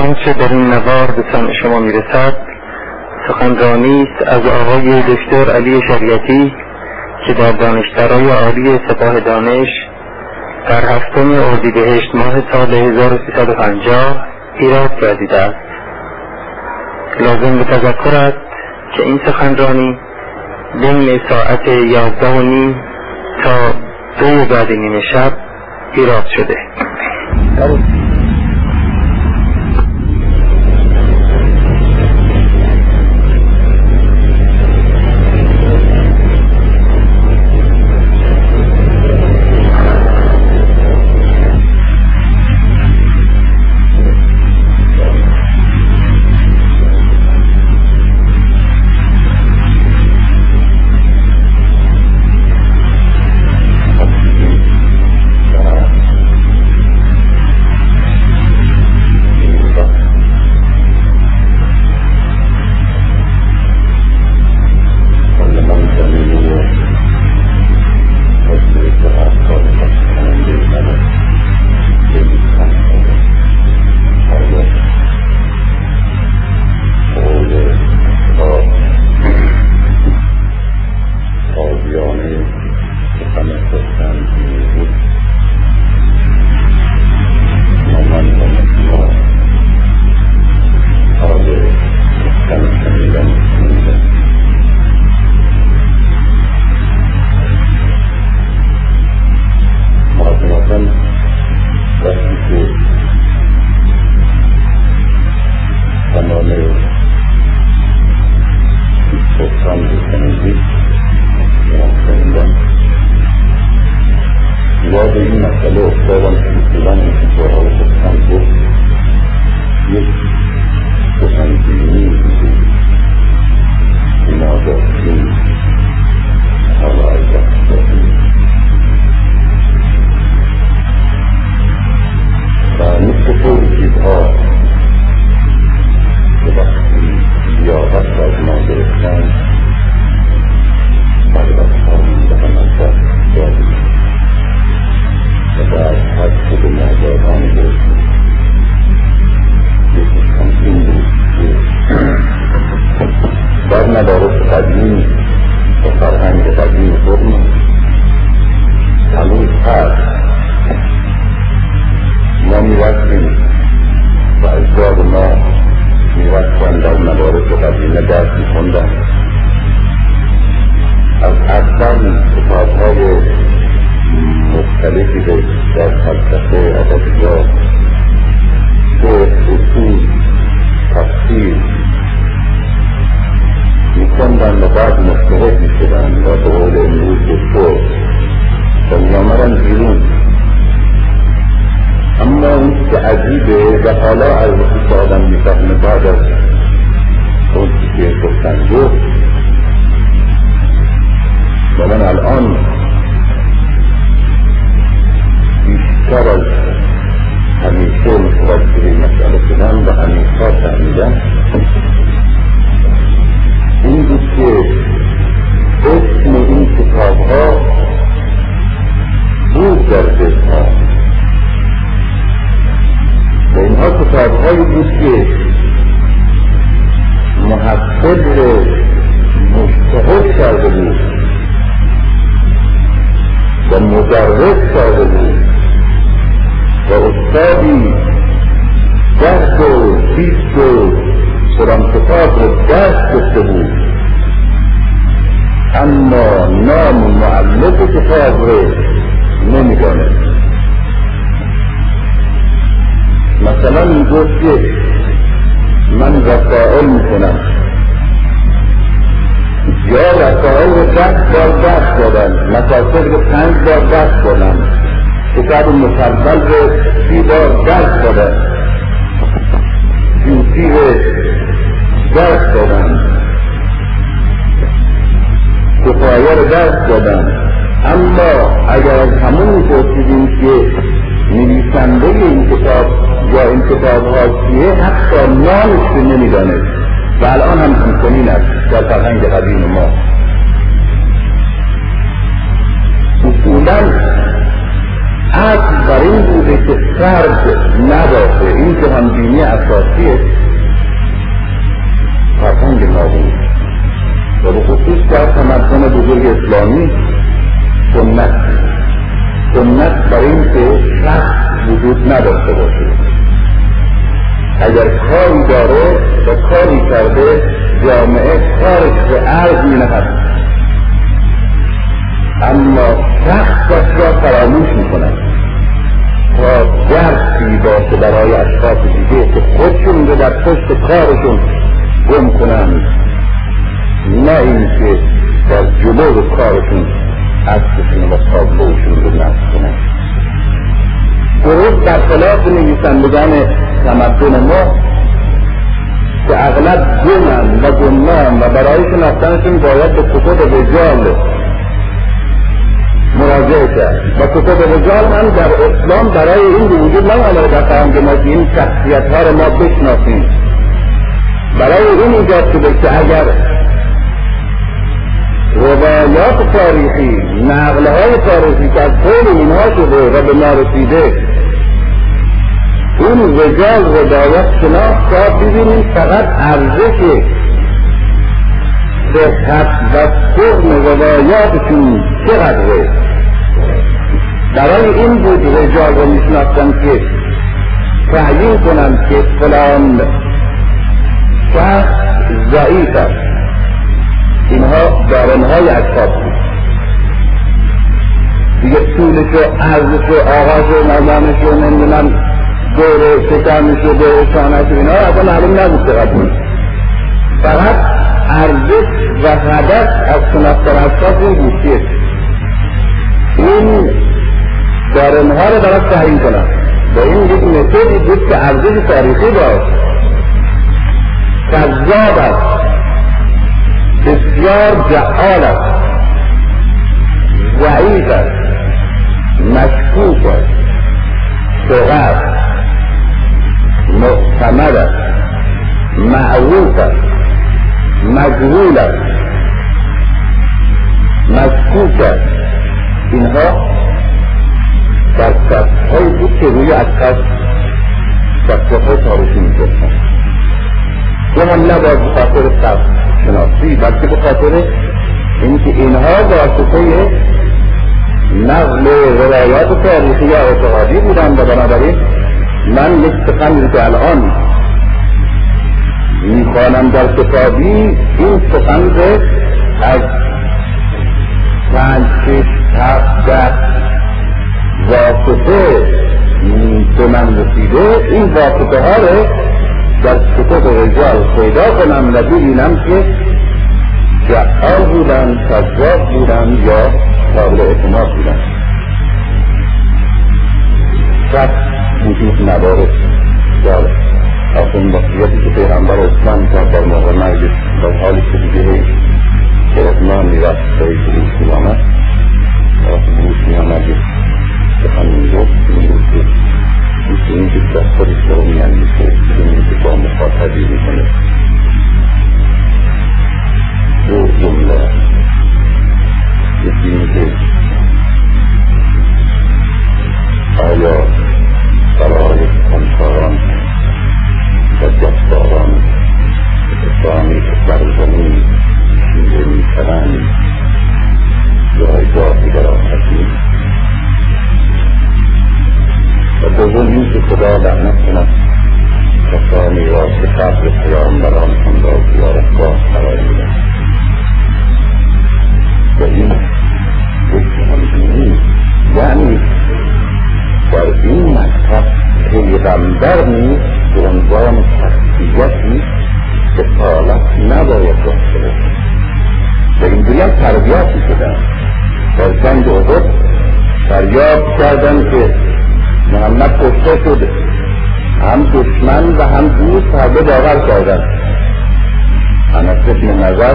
آنچه در این نوار به سمع شما می‌رسد سخنرانی است از آقای دکتر علی شریعتی که در دانشترای عالی سپاه دانش در هفتم اردیبهشت ماه سال 1350 ایراد گردیده است. لازم به تذکر است که این سخنرانی بین ساعت یازده و نیم تا دو بعد نیمه شب ایراد شده. بار بحث دادن مکاسب رو پنج بار بحث دادن کتاب مسلسل رو سی بار درس دادن جوتی رو درس دادن کفایه رو درس دادن اما اگر از همون پرسیدیم که نویسنده این کتاب یا این کتاب ها کیه حتی نامش رو نمی‌دانست. و الان هم همچنین است. در فرهنگ قدیم ما. اصولا حق برای این بوده که فرد نباشه. این جهانبینی اساسی اساسیه ما بود و به خصوص در تمدن بزرگ اسلامی سنت. سنت برای اینکه شخص وجود نداشته باشه. اگر کاری داره و کاری کرده جامعه کارش به عرض مینهد. اما شخصش را فراموش می کند تا درسی باشه برای اشخاص دیگه که خودشون رو در پشت کارشون گم کنند. نه اینکه در جلو کارشون عکسشون و تابلوشون رو نصب کنند. درست در خلاف نویسندگان تمدن ما که اغلب گمن و گمنام و برای شناختنشون باید به کتب رجال مراجعه کرد. و کتب رجال هم در اسلام برای این به وجود نیامده فرهنگ ما که این شخصیت ها رو ما بشناسیم. برای این ایجاد شده که اگر روایات تاریخی نقل های تاریخی که از خود اینها شده و به ما رسیده این رجال روایت شناخت تا ببینیم فقط ارزش صحت و سرم روایاتشون چقدره؟ برای این بود رجال رو میشناختن که تعیین کنند که فلان شخص ضعیف است. اینها دارنهای اشخاص بود. دیگه طولش و عرضش و آغاز و نظامش و نمی‌دونم دور شکمش و دور شانش و اینها اصلا معلوم نبود چقدر بود. فقط ارزش و هدف از شناختن اشخاص این که این دارنها رو برای تعیین کنم. و این یک متدی بود که ارزش تاریخی داشت. کذاب است. بسیار جعال است. ضعیف است. مشکوک است. است. معتمد است. معروف است. مجهول است. مشکوک است. اینها در هایی بود که روی اشخاص های تاریخی می‌گفتن که هم نباید به خاطر شناسی بلکه به خاطر اینکه اینها واسطه نقل روایات تاریخی یا اعتقادی بودن و بنابراین من یک سخنی که الان می‌خوانم در کتابی این سخن رو از پنج شش هفت ده واسطه به من رسیده. این واسطه ها رو در کتب رجال پیدا کنم و ببینم که جعال بودن کذاب بودن یا قابل اعتماد بودن. شک وجود نداره در اصلا وصیتی که پیغمبر اسلام کرد در موقع مرگش در حالی که دیگه که اتمان می‌رفت به بروش میآمد وقتی بروش میآمد سخن می‌گفت می‌گفت که مثل این که در خودش داره میاندیشه بدون که جباران کسانی که بر زمین شیره می‌کنند جایگاهی در آتشی و دوم این که خدا لعنت کند کسانی را که قبل پیامبران هم را زیارتگاه قرار میدن و این یک جهانبینی یعنی در این مکتب پیغمبر نیز به عنوان شخصیتی سفالت نباید داشته و اینجوری هم تربیت می‌شدن در جنگ احد فریاد کردن که محمد کشته شده. هم دشمن و هم دوست هر دو باور کردن. انس ابن نظر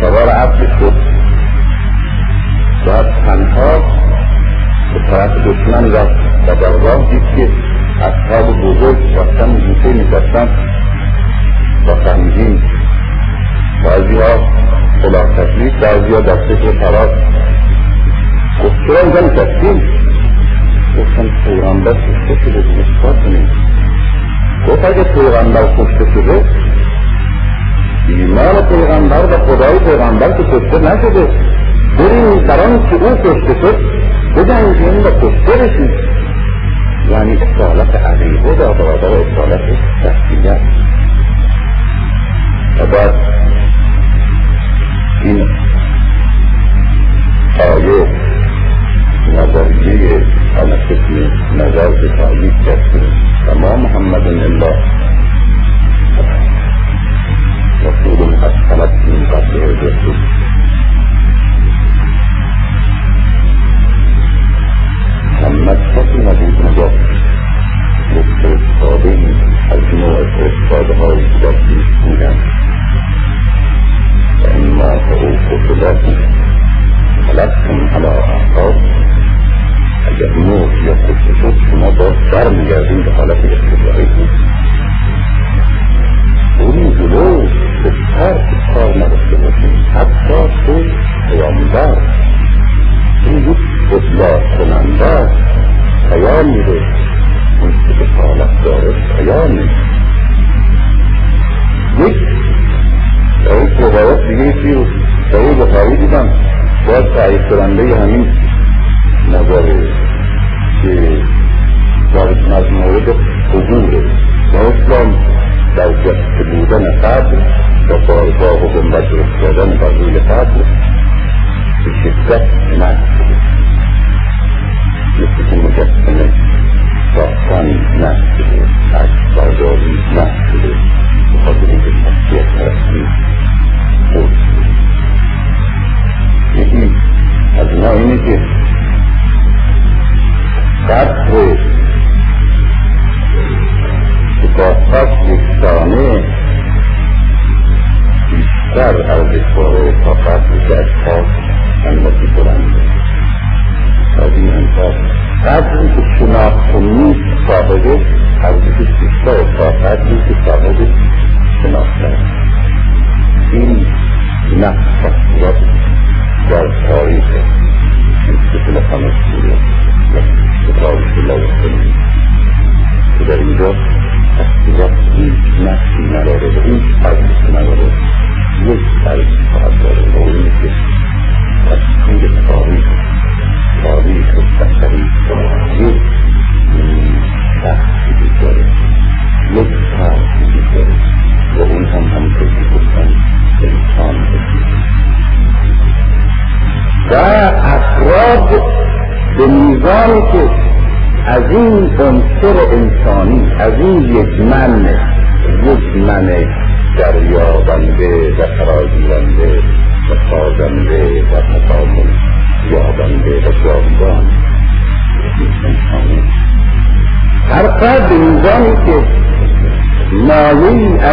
سوار عبد شد. بعد تنها به طرف دشمن رفت و در راه دید که اصحاب بزرگ رفتن گوشه نشستن و خمجین بعضی ها خلاف تکلیف بعضی ها در فکر فرار گفت چرا اینجا نشستیم گفتم پیغمبر کشته شده دیگه چیکار کنیم؟ گفت اگه پیغمبر کشته شده ایمان پیغمبر و خدای پیغمبر که کشته نشده. بریم بران که او کشته شد بجنگیم و کشته بشید يعني الصالح عليه وده ضربه الصالح التحتية. فبعد هنا آيات نظرية أنا كنت في تعليق كثير أما محمد إلا رسول قد خلت من قبله الرسل محمد فاطمة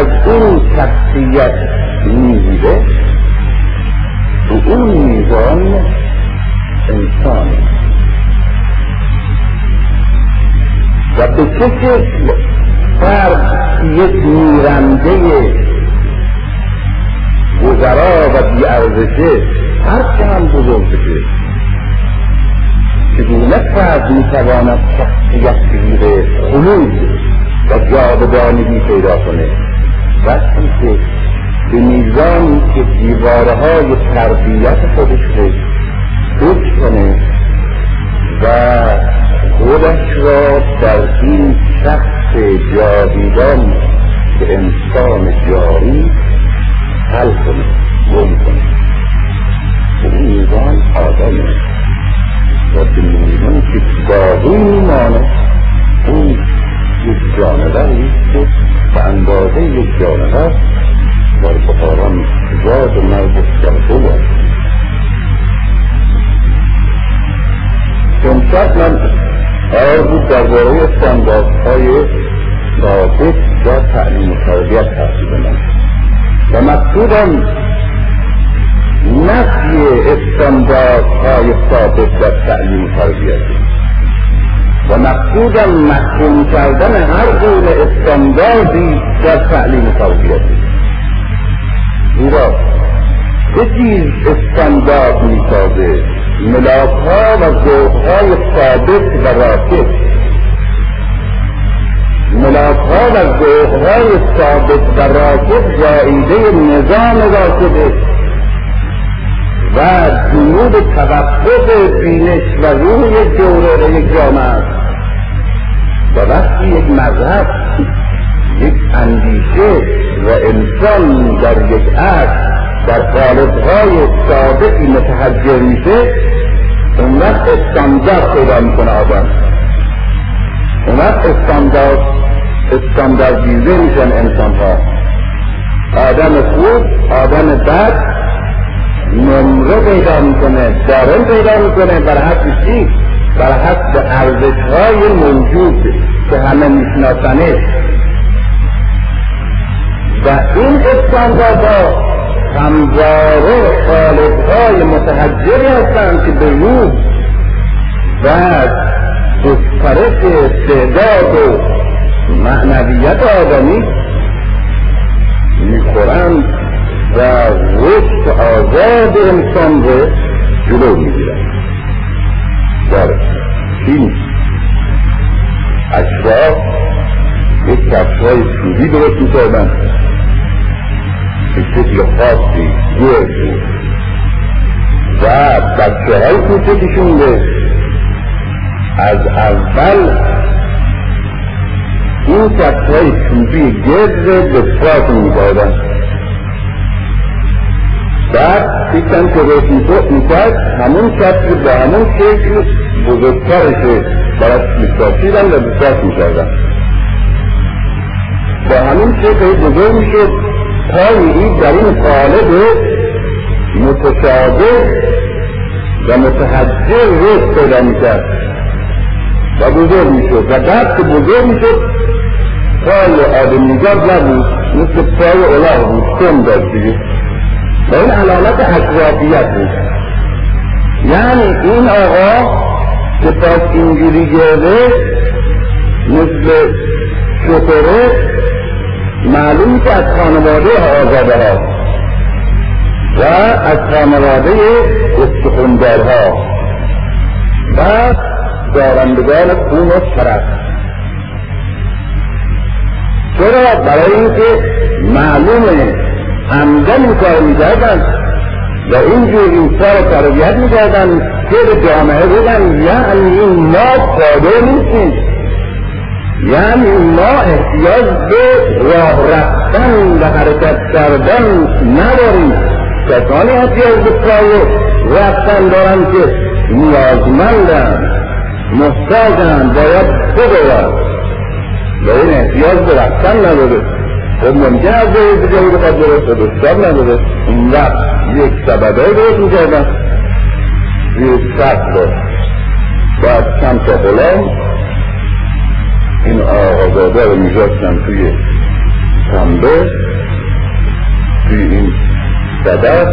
از اون شخصیت می‌گیره به اون میزان انسان. و به چه شکل فرد یک میرنده گذرا و بیارزشه هر هم بزرگ بشه. چگونه فرد می‌تواند شخصیت بگیره خلود و جاودانگی پیدا کنه؟ وقتی که به میزانی که دیواره های تربیت خودش رو فکر کنه و خودش را در این شخص جاویدان به انسان جاری حل کنه گم کنه. به این میزان آدمه و به میزان که باقی میمانه اون یک جانوری که به اندازه یک جانور در بخاران زاد و مرد کرده امشب من قرار بود درباره استانداردهای ثابت و تعلیم و تربیت حرفی بزنم. و مقصودم نفی استانداردهای ثابت در تعلیم و تربیت و مقصودم محکوم کردن هر گونه استانداردی در تعلیم و تربیت زیرا چه چیز استاندارد می‌سازه ملاک ها و ذوق های ثابت و راکب ملاکها و ذوقهای ثابت و راسخ زائیده نظام راسخه. و جنوب توقف بینش و روح یک جوره جامعه است. و وقتی یک مذهب یک اندیشه و انسان در یک عصر در قالبهای ثابتی متحجر میشه اون وقت استاندارد پیدا می‌کنه آدم. اون وقت استاندارد استانداردیزه میشن انسان ها آدم خوب آدم بد نمره پیدا می‌کنه دارن پیدا می‌کنه بر حسب چی؟ بر حسب ارزش های موجود که همه میشناسنه. و این استانداردها همواره خالقهای متحجری هستند که به روح و گسترش استعداد و معنویت آدمی می‌خورند. و رشد آزاد انسان رو جلو می‌گیرند در چین اشراف یک کفشهای چوبی درست می‌کردن. به شکل خاصی گرد و بچه های کوچکشون به از اول این کفش های چوبی گرد به دستاشون می‌دادن. بعد فکرم که روش می‌کرد همون کفش به همون شکل بزرگترشه. برای میساشیدن و بساس می‌کردن. با همین شکل بزرگ می‌شد. پای در این قالب متشابه و متحجر رشد پیدا می‌کرد و بزرگ می‌شد. و بعد که بزرگ می‌شد پای آدمیزاد نبود. مثل پای اله بود. کم داشت دیگه. و این علامت اشرافیت بود یعنی این آقا که پاس اینجوری گرده مثل شطره معلوم که از خانواده آزاده ها و از خانواده ها و دارندگان خون و شرف چرا؟ برای اینکه معلومه همدن این کار می‌کردن. و اینجور این کار تربیت می‌کردن. که به جامعه بگن یعنی ما قادر نیستیم. یعنی ما احتیاج به راه رفتن و حرکت کردن نداریم. کسانی احتیاج به پای رفتن دارن که نیازمندن محتاجن باید بدوند و این احتیاج به رفتن نداره خب ممکن از جایی دیگه بخواد درست بسیار نداره؟ این وقت یک سببه درست می‌کردن. یک سب داشت بعد چند تا غلام این آقازاده رو میذاشتن توی پنبه توی این صدف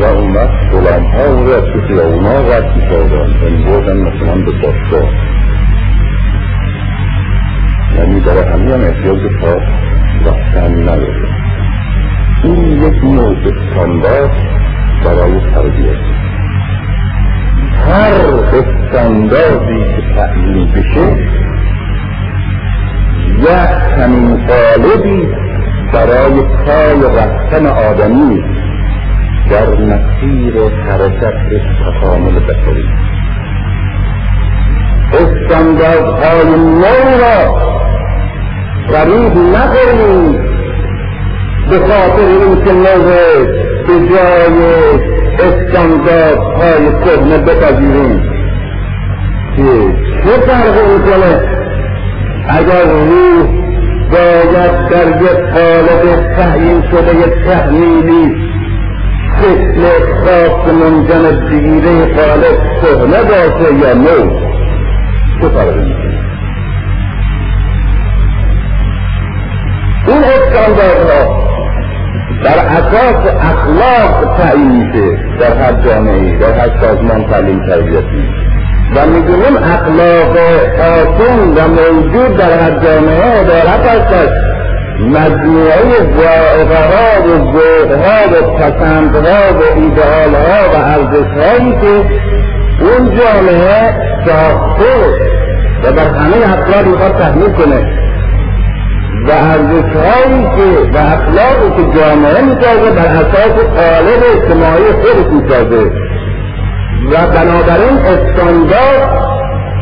و اون وقت غلام ها رو از تو خیابونا رد می‌کردن. یعنی بردن مثلا به باشگاه. یعنی برای همین هم احتیاج کار. رفتن نداره این یک نوع استاندارد برای تربیت. هر استانداردی که تعیین بشه یک همین قالبی برای پای رفتن آدمی در مسیر حرکت تکامل بشری. استانداردهای نو را غریب نکنید به خاطر اینکه نوه به جای استانداردهای کهنه بپذیریم که چه فرق می‌کنه؟ اگر روح باید در یک قالب تعیین شده یک تحمیلی شکل خاص منجمد بگیره قالب کهنه باشه یا نو چه فرقی این استانداردها در اساس اخلاق تعیین میشه در هر جامعه در هر سازمان تعلیم تربیتی. و می‌دونیم اخلاق حاکم و موجود در هر جامعه عبارت است مجموعه ذائقه ها و ذوقها و پسندها و ایدئالها و ارزشهایی که اون جامعه ساخته و در همه افراد می‌خواد تحمیل کنه. و ارزش هایی که و اخلاقی که جامعه می‌سازه بر اساس قالب اجتماعی خودش می‌سازه. و بنابراین استاندارد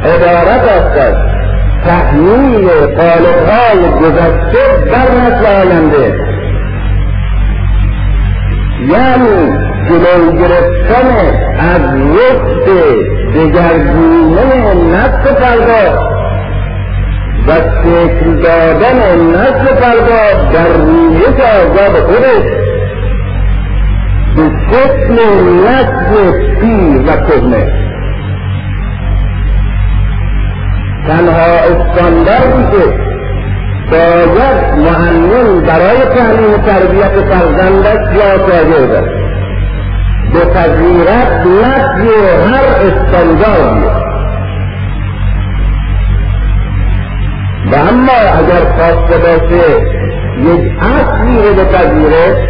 عبارت است از تحمیل قالبهای گذشته بر نسل آینده. یعنی جلو گرفتن از رشد دگرگونه نسل فردا و شکل دادن نسل فردا در رویت آزاد خودش. به شکل نسل پیر و کهنه. تنها استانداردی که باید معلم برای تعلیم تربیت فرزندش شاگرد است. به تغییرت نفی هر استانداردی و اما اگر خواسته باشه یک اصلی رو بپذیره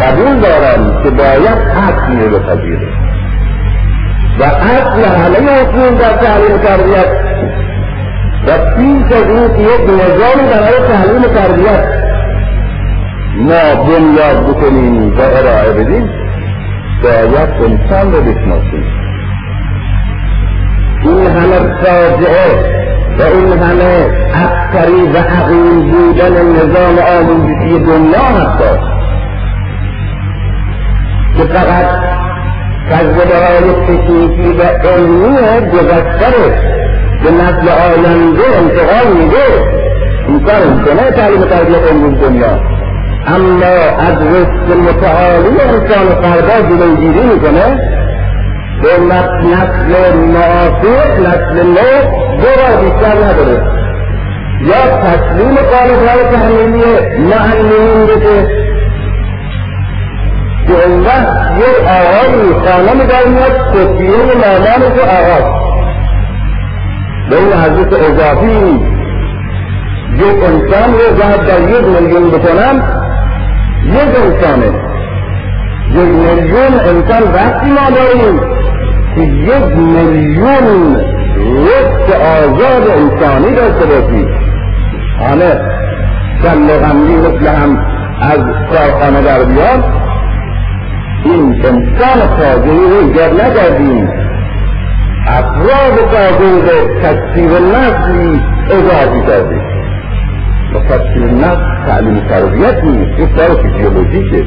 قبول دارم که باید اصلی رو بپذیره. و اصل همه اصول در تعلیم تربیت. و پیش از این که یک نظام برای تعلیم تربیت ما بنیاد بکنیم و ارائه بدیم باید انسان رو بشناسیم. این همه فاجعه و این همه عسکری و عقیم بودن نظام آموزشی دنیا هست که فقط تجربه های تکنیکی و علمی گذشته به نسل آینده انتقال میده. این کار می‌کنه تعلیم تربیت امروز دنیا. اما از رشد متعالی انسان فردا جلوگیری می‌کنه به نسل معاصر نسل نو دو بار بیشتر نداره. یا تسلیم قالب های تحمیلی معلمین بشه. که اون وقت یک آقایی خانه در میاد کفیه مامانش آقاست به این حضرت اضافی یک انسان رو ضرب در یک میلیون بکنم یک انسانه. یک میلیون انسان وقتی ما داریم که یک میلیون رشد آزاد انسانی داشته باشی همه کل غمگی مثل هم از کارخانه در بیاد این انسان تازهی رو ایجاد نکردیم افراد قابل به تکثیر نسلی اضافی کردیم. و تکثیر نسل تعلیم تربیت نیست یک کار فیزیولوژیکه.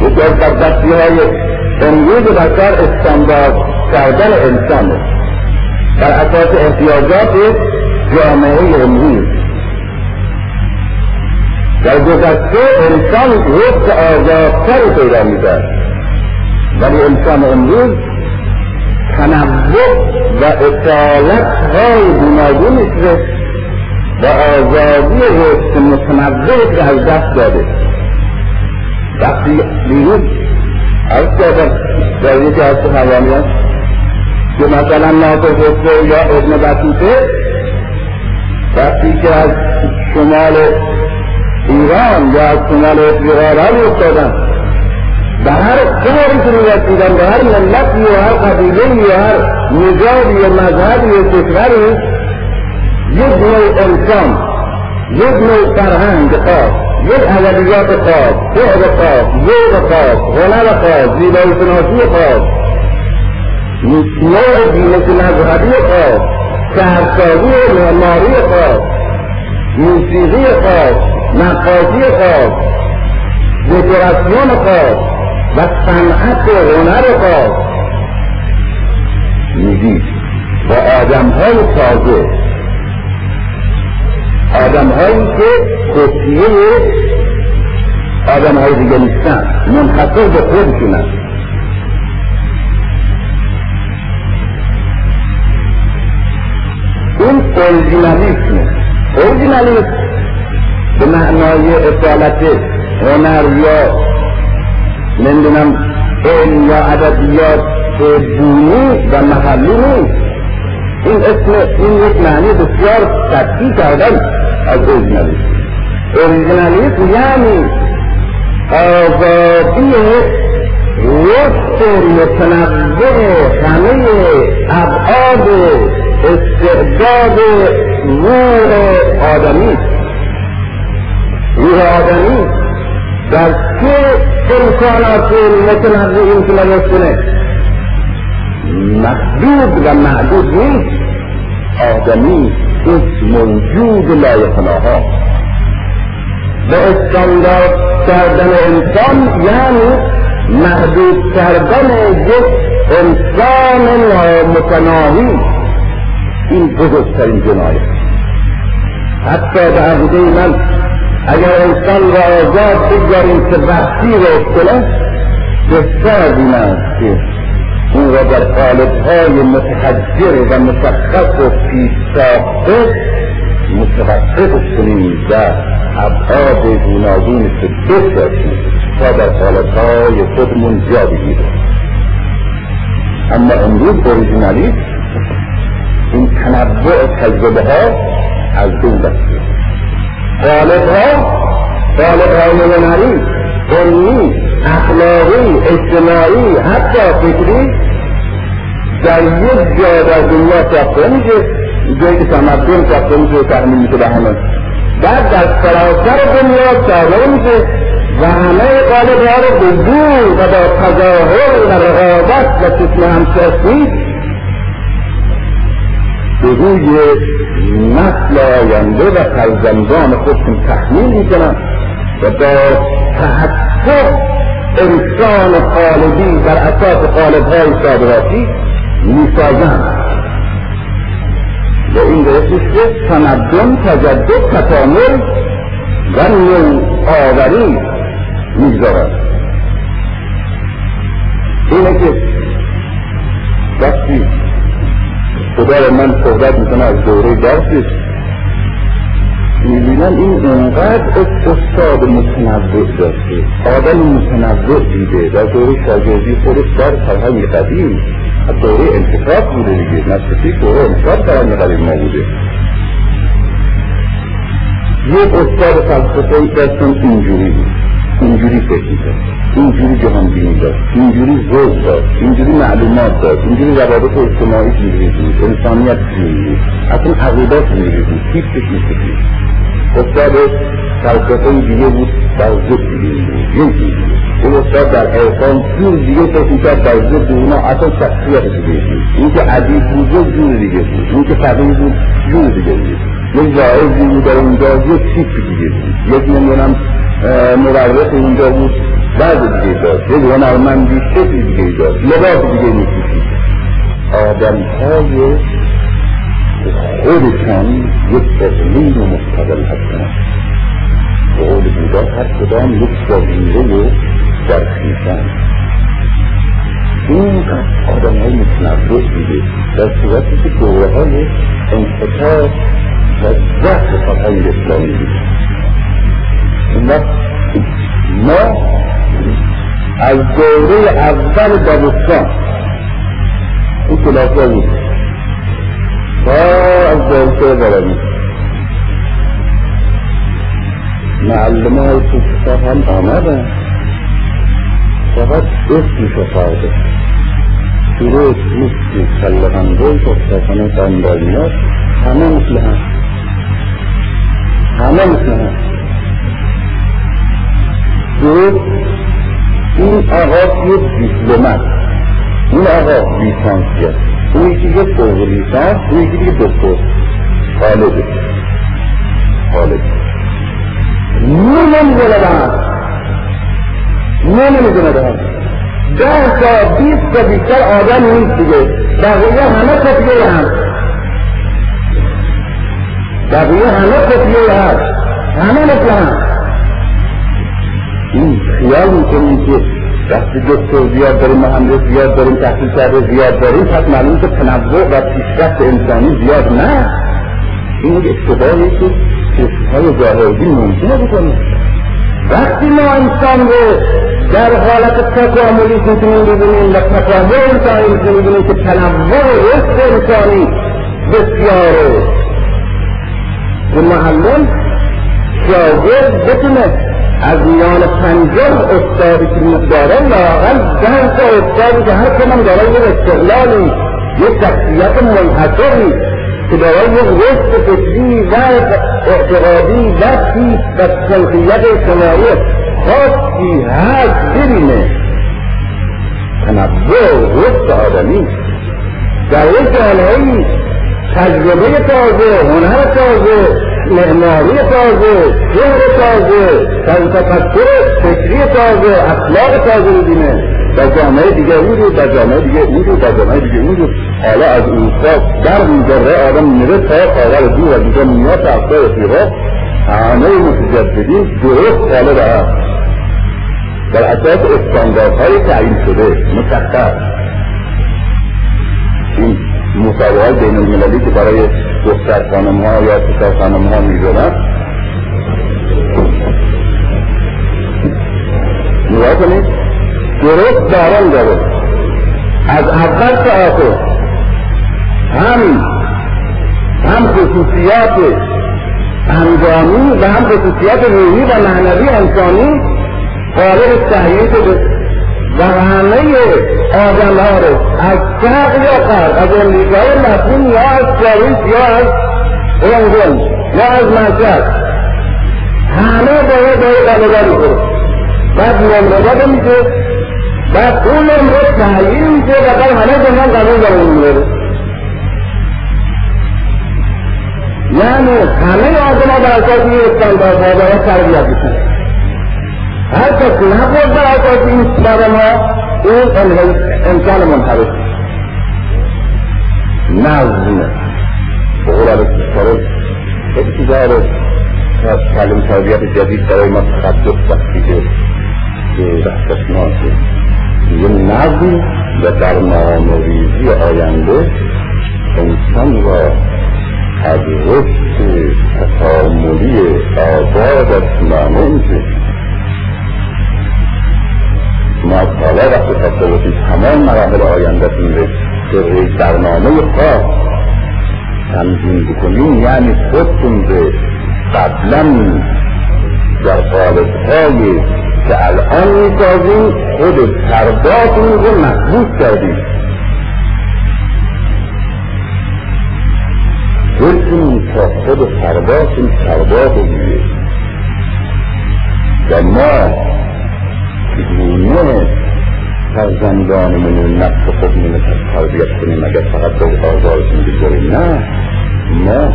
یکی از بدبختی های امروز بشر استاندارد کردن انسان بر اساس احتیاجات جامعه امروز. در گذشته انسان رشد آزادتر پیدا می‌کرد. ولی انسان امروز تنوع و اصالت های گوناگونش و آزادی رشد متنوع که از دست داده. وقتی دیروز از کردم در یکی از سخنرانیان که مثلا ناصر خسرو یا ابن بطوطه وقتی که از شمال ایران یا از شمال افریقا را افتادن به هر کاری که می‌رسیدن به هر ملتی و هر قبیله و هر نژادی و مذهبی و کشوری یک نوع فرهنگ خاص یک ادبیات خاص شعر خاص ذوق خاص هنر خاص زیبایی شناسی خاص. نوع دینش مذهبی خاص شهرسازی معماری خاص موسیقی خاص نقاشی خاص دکوراسیون خاص و صنعت هنر خاص. می‌دید و آدم های تازه آدم هایی که خطیه آدم های دیگه نیستن. منحصر به خودشونن. این اورجینالیسم اورجینالیسم به معنای اصالت هنر یا نمی‌دونم علم یا ادبیات بومی و محلی نیست. این اسم این یک معنی بسیار سطحی کردن از اوریجنالیسم اوریجنالیسم یعنی آزادی رشد متنوع همه ابعاد استعداد روح آدمی. روح آدمی در چه امکانات متنوعی متنوع این کنه محدود و معدود نیست. آدمی یک موجود لایقناها به استاندارد کردن انسان یعنی محدود کردن یک انسان نامتناهی. این بزرگترین جنایت حتی به عقیده من اگر انسان را آزاد بگذاریم که وقتی رو کنه بهتر از این است. که او را در قالبهای متحجر و مشخص و پیش ساخته متوقف کنیم و ابعاد گوناگونی که بسازیم تا در قالبهای خودمون جا بگیریم. اما امروز اوریژینالیسم این تنوع تجربه ها از دون دسته قالب ها قالب های هنری علمی اخلاقی اجتماعی حتی فکری در یک جا در دنیا ساخته میشه جایی که تمدن ساخته میشه و تحمیل میشه به همه. بعد در سراسر دنیا ساخته میشه و همه قالب ها رو به زور و با تظاهر و رقابت و چشم همشاستی به روی نسل آینده و فرزندان خودشون تحمیل می‌کنن و با تحقق انسان خالدی بر اساس قالبهای صادراتی می‌سازند. و این درستش که تمدن تجدد تکامل و نو آوری می‌گذارد. اینه که وقتی خدا من صحبت می‌کنه از دوره درسش می‌بینم این اونقدر استاد متنوع داشته. آدم متنوع دیده. در دوره شاگردی خودش در فرهنگ قدیم از دوره انتخاب بوده دیگه. نسل دوره انتخاب فرهنگ قدیم ما بوده. یک استاد فلسفه ای داشتن اینجوری بود. اینجوری فکر می‌کرد. اینجوری جهان بینی داشت. اینجوری ذوق داشت. اینجوری معلومات داشت. اینجوری روابط اجتماعی اینجوری بود. انسانیت اینجوری اصلا عقیدات اینجوری بود. تیپش اینجوری استاد فلسفه دیگه بود در ضد دیگه بود اون استاد در احسان جور دیگه فکر می‌کرد در ضد اونا اصلا شخصیت دیگه بود. این که عدیب بود جور دیگه بود. این که فقیر بود جور دیگه بود. یک واعظی بود در اونجا یک تیپ دیگه بود. یک نمی‌دونم مورخ اونجا بود. بعد دیگه داشت. یک هنرمندی شکل دیگه داشت. لباس دیگه میپوشید آدمهای خودشان یک اقلیم مستقل هستند. به قول بودا هر کدام یک جزیره در خویشند این آدم های متنوع دیده در صورتی که دوره های انحطاط و ضعف فرهنگ اسلامی دیده این وقت ما از دوره اول دبستان این کلاس بود. تا از دوره بلدی معلم های تو هم آمدن. فقط اسمش فرده شروع نیستی. کلغنده کتابخانه قندالیات همه مثل هم. همه مثل هم. این آقا یک دیپلومت این آقا لیسانسیه اون یکی یک فوق لیسانس اون یکی دیگه دکتر خالده خالد نمی‌دونه به هم نمی‌دونه به هم ده تا بیست تا بیشتر آدم نیست دیگه بقیه همه کپیه هم بقیه همه وقتی دکتر زیاد داریم مهندس زیاد داریم تحصیل کرده زیاد داریم پس معلوم که تنوع و پیشرفت انسانی زیاد نه. این یک اشتباهی که چشمهای ظاهری ممکنه بکنه. وقتی ما انسان رو در حالت تکاملی می‌تونیم ببینیم و تکامل انسانی می‌تونیم ببینیم که تنوع رشد انسانی بسیاره که معلم شاگرد بتونه از میان پنجاه استادی که داره لاقل ده تا استادی که هر کدام دارای یک استقلالی یک شخصیت منحصری که دارای یک رشد فکری و اعتقادی و تیپ و سلطیت اجتماعی خاصی هست ببینه. تنوع رشد آدمی. در یک جامعه تجربه تازه هنر تازه معماری تازه شهر تازه تفکر فکری تازه اخلاق تازه ببینه در جامعه دیگه اون در جامعه دیگه اون در جامعه دیگه اون حالا از اروپا در میگره آدم میره تا خاور دور و دیگه میاد تا افکار افریقا همه متجددین درست هست در اساس استانداردهای تعیین شده مشخص. این مسابقه بین المللی که برای دختر خانم ها یا پسر خانم ها می‌ذارن نگاه کنید. درست دارن داره. از اول تا آخر. هم هم خصوصیات انجامی و هم خصوصیات روحی و معنوی انسانی تهیه شده و همه آدم ها رو از شرق یا غرب از امریکای لاتین یا از پاریس یا از لندن یا از مشهد همه باید باید غلبه می‌کنه. بعد نمره میشه بعد اون نمره تعیین میشه و بعد همه زمان قبول داره میاره یعنی همه آدم ها بر اساس این استانداردها باید تربیت بشن هر کس نبود بر اساس این برای ما اون انسان منحرف نظم بقول علیه ابتدار تعلیم تربیت جدید برای ما که یه نظم و ریزی آینده انسان را از رشد تکاملی آزاد معنی ما حالا وقتی تصوفی تمام مراحل آینده میره که برنامه خاص تنظیم بکنیم یعنی خودتون به قبلا در قالبهایی که الان می‌سازیم خود سرداتون رو محبوس کردیم. دلتون تا خود سرداتون سردات بگیره و ما چگونه فرزندانمون نفس خودمون رو تربیت کنیم اگر فقط به آزارشون بگذاریم نه. ما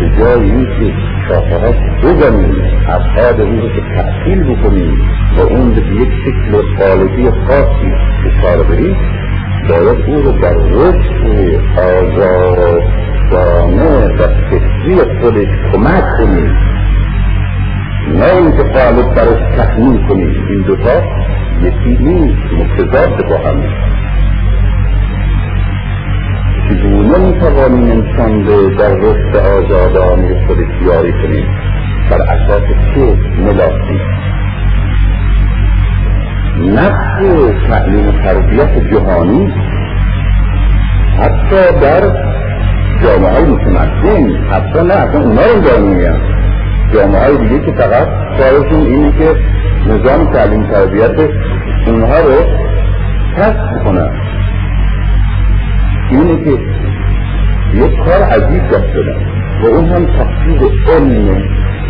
به جای اینکه شاخهات بزنیم افراد اون رو که تحصیل بکنیم و اون به یک شکل قالبی خاصی کار بریم باید او رو در رشد آزادانه و فکری خودش کمک کنیم. نه اینکه قالب برش تحمیل کنیم این دوتا یکی نیست متضاد با هم چگونه می‌توانیم انسان به در رشد آزادانه خود اختیاری کنیم؟ بر اساس چه ملاقی نفس تعلیم و تربیت جهانی حتی در جامعه های متمدن حتی نه اصلا اونا رو داریم جامعه های دیگه که فقط کارشون اینه که نظام تعلیم تربیت اونها رو کسب کنن اینه که یک کار عجیب دست دادن و اون هم تفسیر علم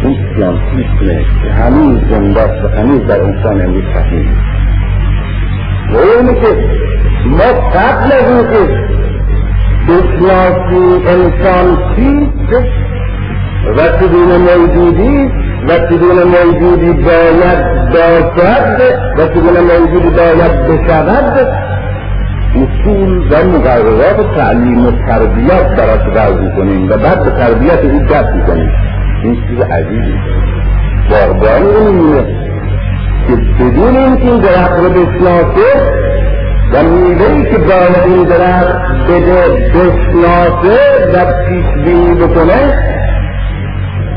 اون سیانتیسمه که هنوز زنده و هنوز در انسان امروز تحمیل و اینه که ما قبل از اینکه بشناسی انسان چیست و چگونه موجودی و چگونه موجودی باید باشد و چگونه موجودی باید بشود اصول و مقررات تعلیم و تربیت براش وضع کنیم و بعد به تربیت او دست کنیم این چیز رو می‌بینه که بدون اینکه این درخت رو بشناسه و میوهی که باید این درخت بده بشناسه و پیش بینی بکنه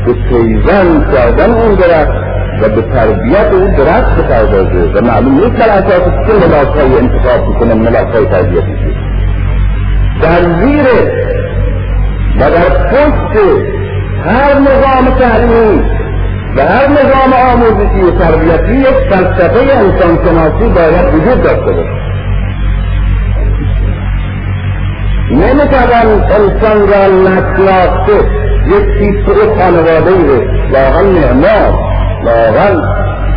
به پیوند کردن اون درخت و به تربیت اون درخت بپردازه و معلوم نیست بر اساس چه ملاک انتخاب می‌کنه ملاک های تربیتی در زیر و در پشت هر نظام تعلیمی و هر نظام آموزشی و تربیتی یک فلسفه انسان شناسی باید وجود داشته باشه. نمی‌توان انسان را نشناخته. یک تیپ خانواده ای لاغل معمار لاغل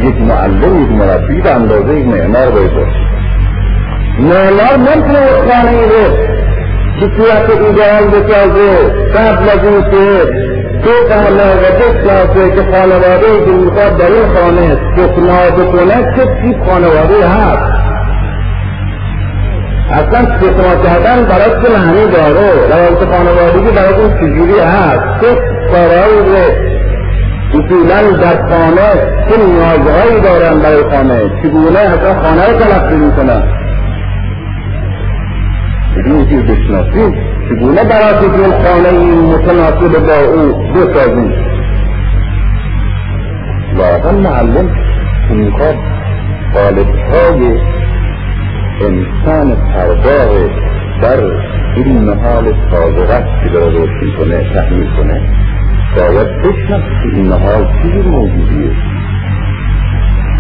یک معلم یک مربی به اندازه یک معمار باشه معمار نمی‌تونه یک خانه رو به صورت ایدئال بسازه. قبل از اینکه دو خانه و بشناسه که خانواده که می‌خواد در این خانه سکنا بکنه چه تیپ خانواده هست؟ اصلا سکنا کردن برای چه معنی داره. روابط خانوادگی برای اون چجوری هست؟ چه کارهایی رو اصولا در خانه چه نیازهایی دارن برای خانه؟ چگونه اصلا خانه رو تلقی می‌کنن؟ بدون که بشناسیم؟ چگونه برای این خانه متناسب با او بسازیم؟ واقعا معلم که می‌خواد قالبهای انسان پرداغ در این محال سابقت که داره روشن کنه تحمیل کنه. باید بشناسه که این محال چیزی موجودیه.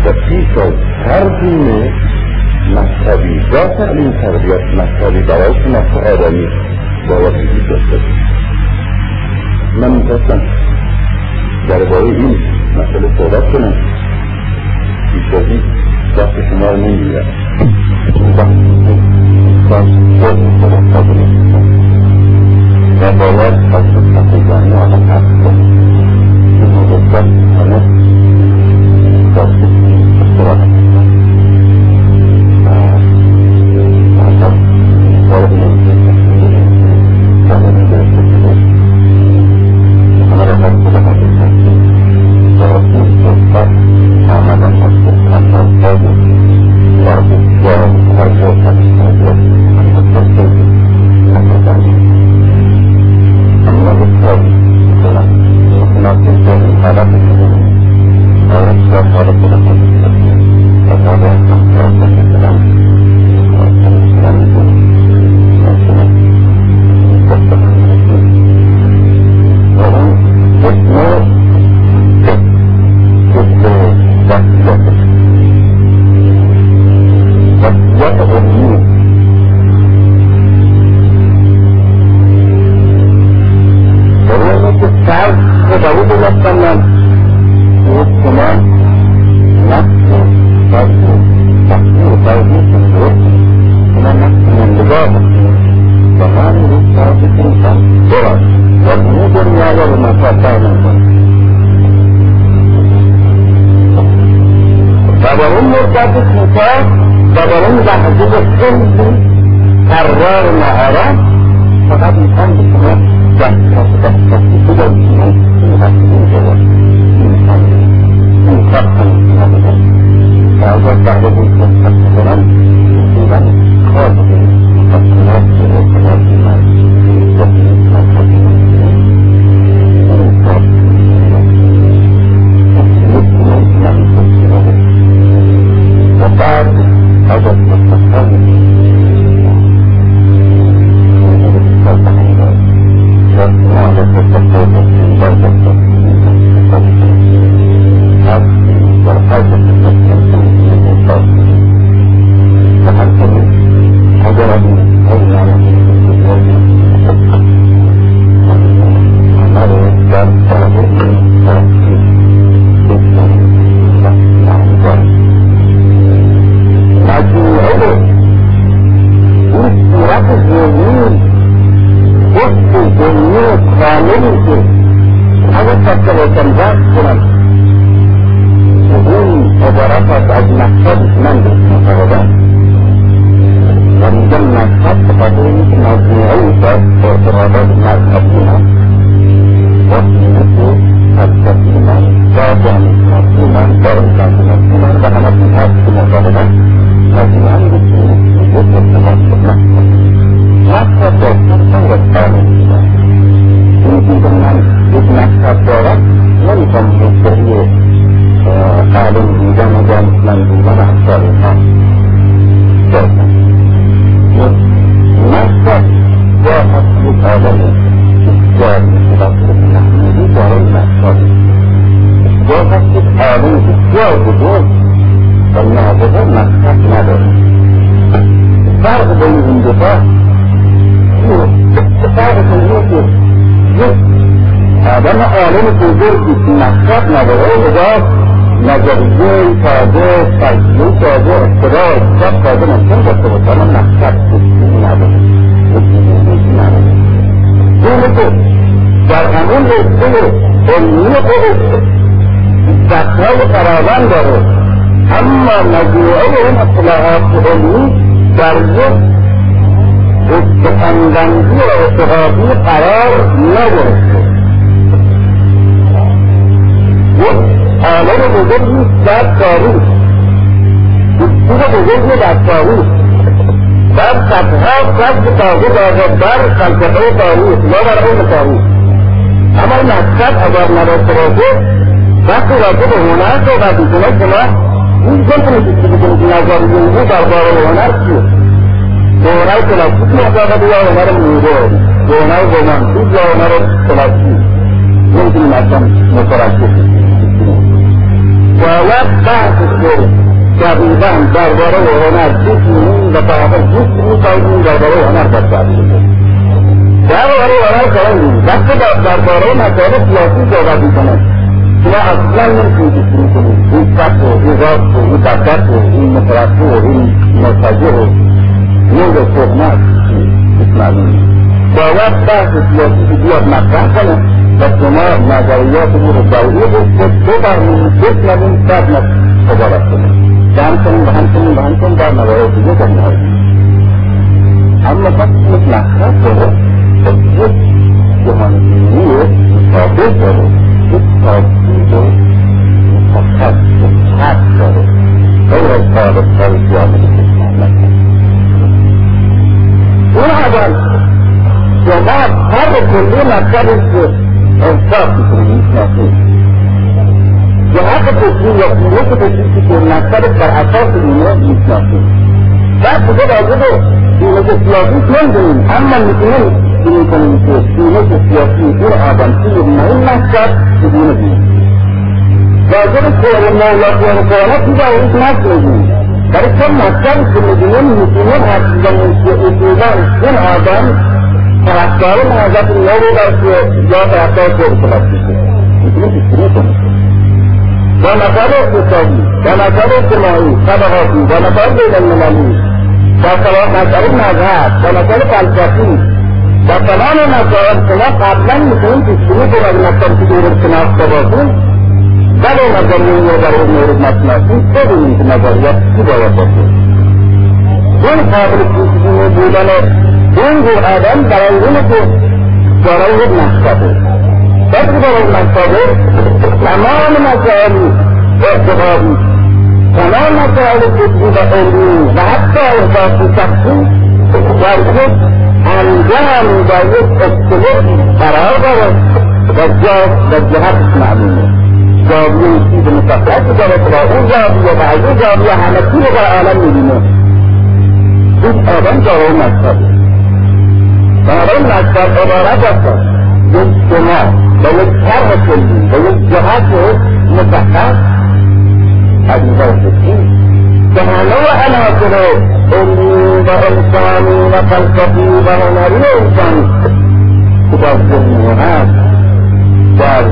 و پیش از هر گونه مذهبی با تعلیم تربیت مذهبی برای شناخت آدمی باید وجود داشته من می‌خواستم درباره این مسئله صحبت کنم. این وقت شما رو نمی‌گیرم و باید از تقیزانی آدم حق کنم این مدت همه داشته Tá comando. بزرگی که مصرف نداره. ادا نظریه تازه فلسفه تازه اختراع اصلاف تازه ممکن داشته باشه. اما مصرف کشتی نداره. اینه که در همون رسته علمی خودش دستهای فراوان داره. اما مجموعه این اصلاحات علمی در یک رسته و اعتقادی قرار نداره. یک عالم بزرگی در تاریخ دستور بزرگی در تاریخ در صدها قصد تازه داده در فلسفه تاریخ یا در علم تاریخ اما این مقصد اگر نداشته باشه وقتی راجع به هنر صحبت می‌کنه شما این نمی‌تونید چیزی بکنید که نظریه او درباره هنر چیه؟ به هنر کلاسیک معتقد یا هنر موده به هنر رومانتیک یا هنر کلاسیک؟ نمی‌تونیم اصلا مترکب باید بحثش رو دقیقا درباره هنر جسمی و طرف جسمی باید درباره هنر تعبیر درباره هنر کارن وقتی درباره مسائل سیاسی صحبت می‌کنه شما اصلا نمی‌تونید شروع کنید این سخت و این راست و این بدت و این مترفع و این مرتجع و نور صحبت معلوم باید بحث سیاسی بیاد مطرح کنه و شما نظریات او رو دقیق بفهمید بشنوید بعد قضاوت کنید. جمع کنید و همچنین و همچنین در موارد دیگه نهایت اما پس یک مقصد داره و یک جهانبینی ثابت داره. یک تاکید مشخص یک حد داره. غیر از ثابت های جامعه اون اول شما هر کلی مقصد انصاف می‌کنه می‌شناسه جهت فکری یا قوت فکری که مطلب بر اساس اینه می‌شناسه بعد دیگه راجع به سینه سیاسی نمی‌دونیم اما می‌تونیم این کنیم که سینه سیاسی این آدم توی این مقصد بدون دین راجع به خیر مولا کنه چیزا اوریش نکنیم برای چون مطلب که می‌دونیم؟ می‌تونیم اصلا این آدم طرفدار حضرت نو در یا طرفدار خود پلاستیکه و مسائل اقتصادی و مسائل اجتماعی طبقاتی و مسائل بین المللی و مسائل مذهب و مسائل فلسفی و تمام مسائل شما قبلا می‌تونید پیشبینی کنید مسائل که دور شناخته باشید ولی نظریه برای مورد نشناسید بدونید که نظریات چی باید باشه. این قابل پیشبینی بودن این رو آدم برای اونه که دارای یک مقصده وقتی برای مقصده تمام مسائل اعتقادی تمام مسائل فکری و علمی و حتی احساسی شخصی در یک انجام و یک اختلاف قرار داره و جا و جهتش معلومه زاویه چیز مشخصی داره که با اون زاویه و از اون زاویه همه چی رو در عالم می‌بینه. این آدم دارای مقصده بنابراین مکتب عبارت هستن یک شما به یک طرح کلی به یک جهت مشخص عزیزان فکری که همه عناصر علمی و انسانی و فلسفی و هنری انسان که در ذهن هست در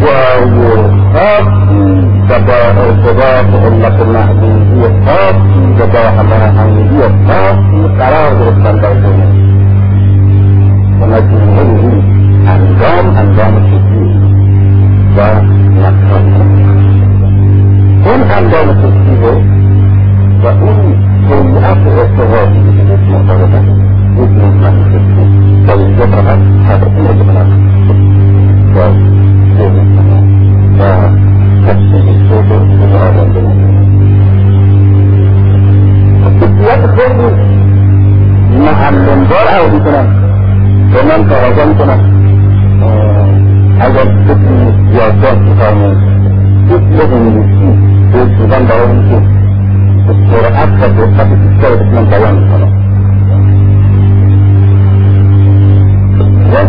جای خاصی و با ارتباط علت محدودی خاصی و با هماهنگی خاصی قرار گرفتن در ذهن ومجموعه انظام انظام فکری. و مقصد اون و اون هیئت ارتباطی که معتقد است یک نظام فکری. در اینجا فقط تقسیم کنم و ذهن کنم و صوت و آدم بنام فکریت خیلی معلمدار عوضی کنم به من تقاضا می‌کنم اگر کسی یادداشت می‌کنه فکر انگلیسی به شدن برای اینکه به سرعت و دقت بیشتر بتونم بیان می‌کنم و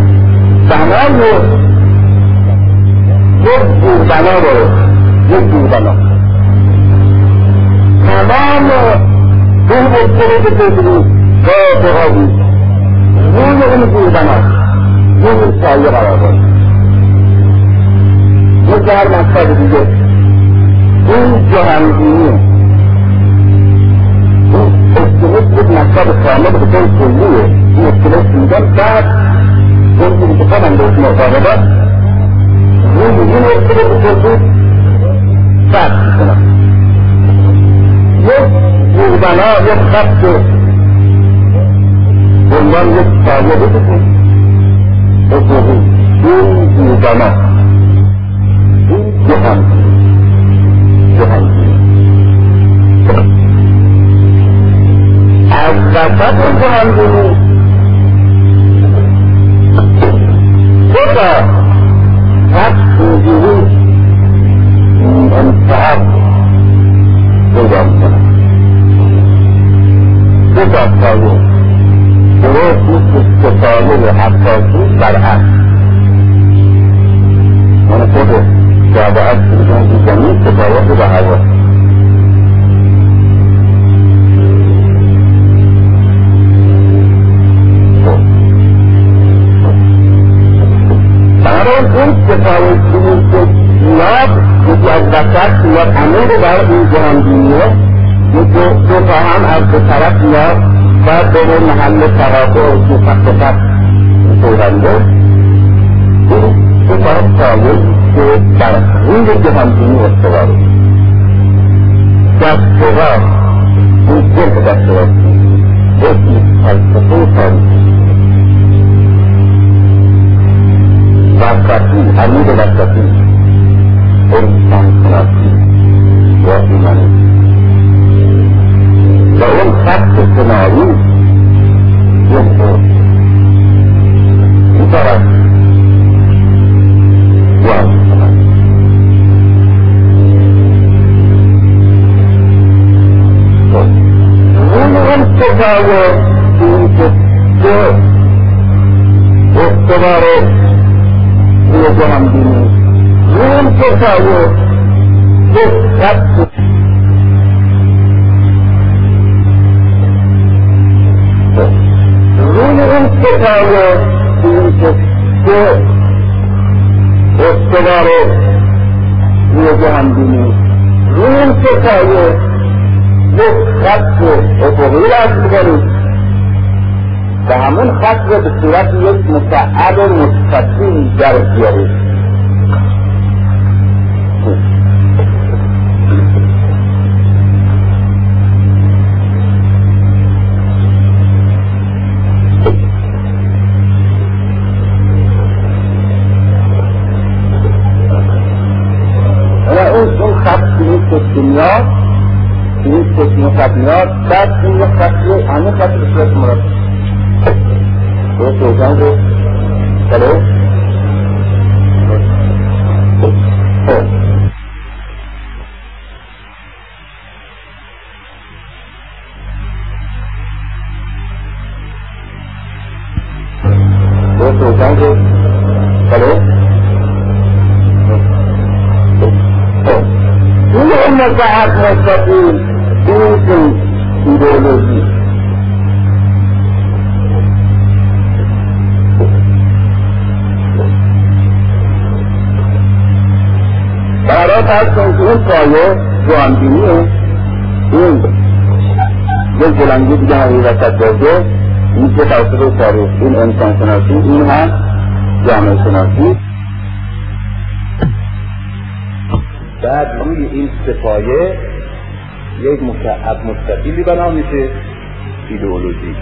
بنای یک جوربنا داره یک جوربنا تمام اون مشکلات فکری و اعتقادی روی اون بودنا روی سایه قرار داشت یک در مقصد دیگه این جهانگینی این اسکلت یک مکتب کامل به طور کلیه این اسکلت میگن بعد اون که خودم بهش معتقده روی این اسکلت به طور فرق می‌کنم یک روبنا یک خط عنوان یک سایه بکن حقوقی این روبنا این ستاره یک خط افقی رسم کنید و همون خط رو به صورت یک متعب مستقیم در بیارید همه اون پایه جوانبینیه این یک بلندی دیگه همی وسط داده. این که توسط تاریخ این انسان شناسی این هم جامعه شناسی بعد روی این سپایه یک مکعب مستقیلی بنا میشه ایدئولوژی.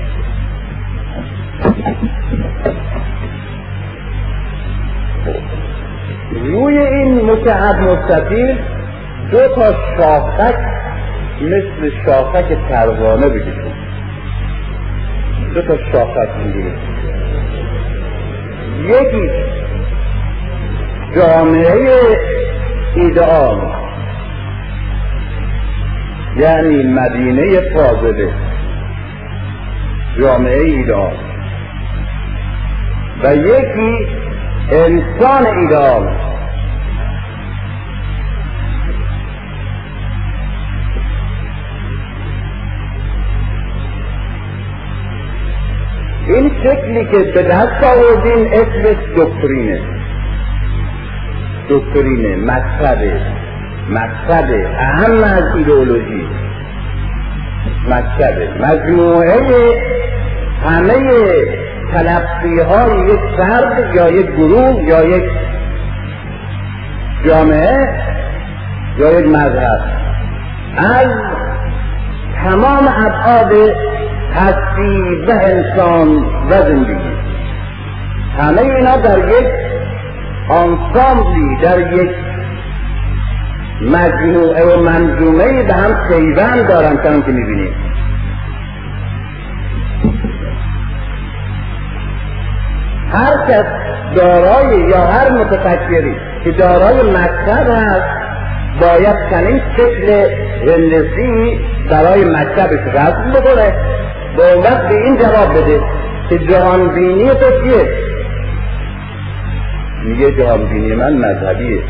روی این مکعب مستقیل دو تا شاخک مثل شاخک پروانه بکشید دو تا شاخک می‌گیرید یکی جامعه ایدئال یعنی مدینه فاضله. جامعه ایدئال. و یکی انسان ایدئال. این شکلی که به دست آوردین اسمش دکترینه. دکترینه مذهبه مقصد اهم از ایدئولوژی. مقصد مجموعه همه تلقی های یک فرد یا یک گروه یا یک جامعه یا یک مذهب. از تمام ابعاد هستی و انسان و زندگی. همه اینا در یک آنسامبلی در یک مجموعه و منظومه به هم پیوند دارن چون که می‌بینیم. هر کس دارای یا هر متفکری که دارای مکتب هست باید چنین شکل هندسی برای مکتبش رسم بکنه. وقت به این جواب بده که جهان بینی تو چیه میگه جهان بینی من مذهبیه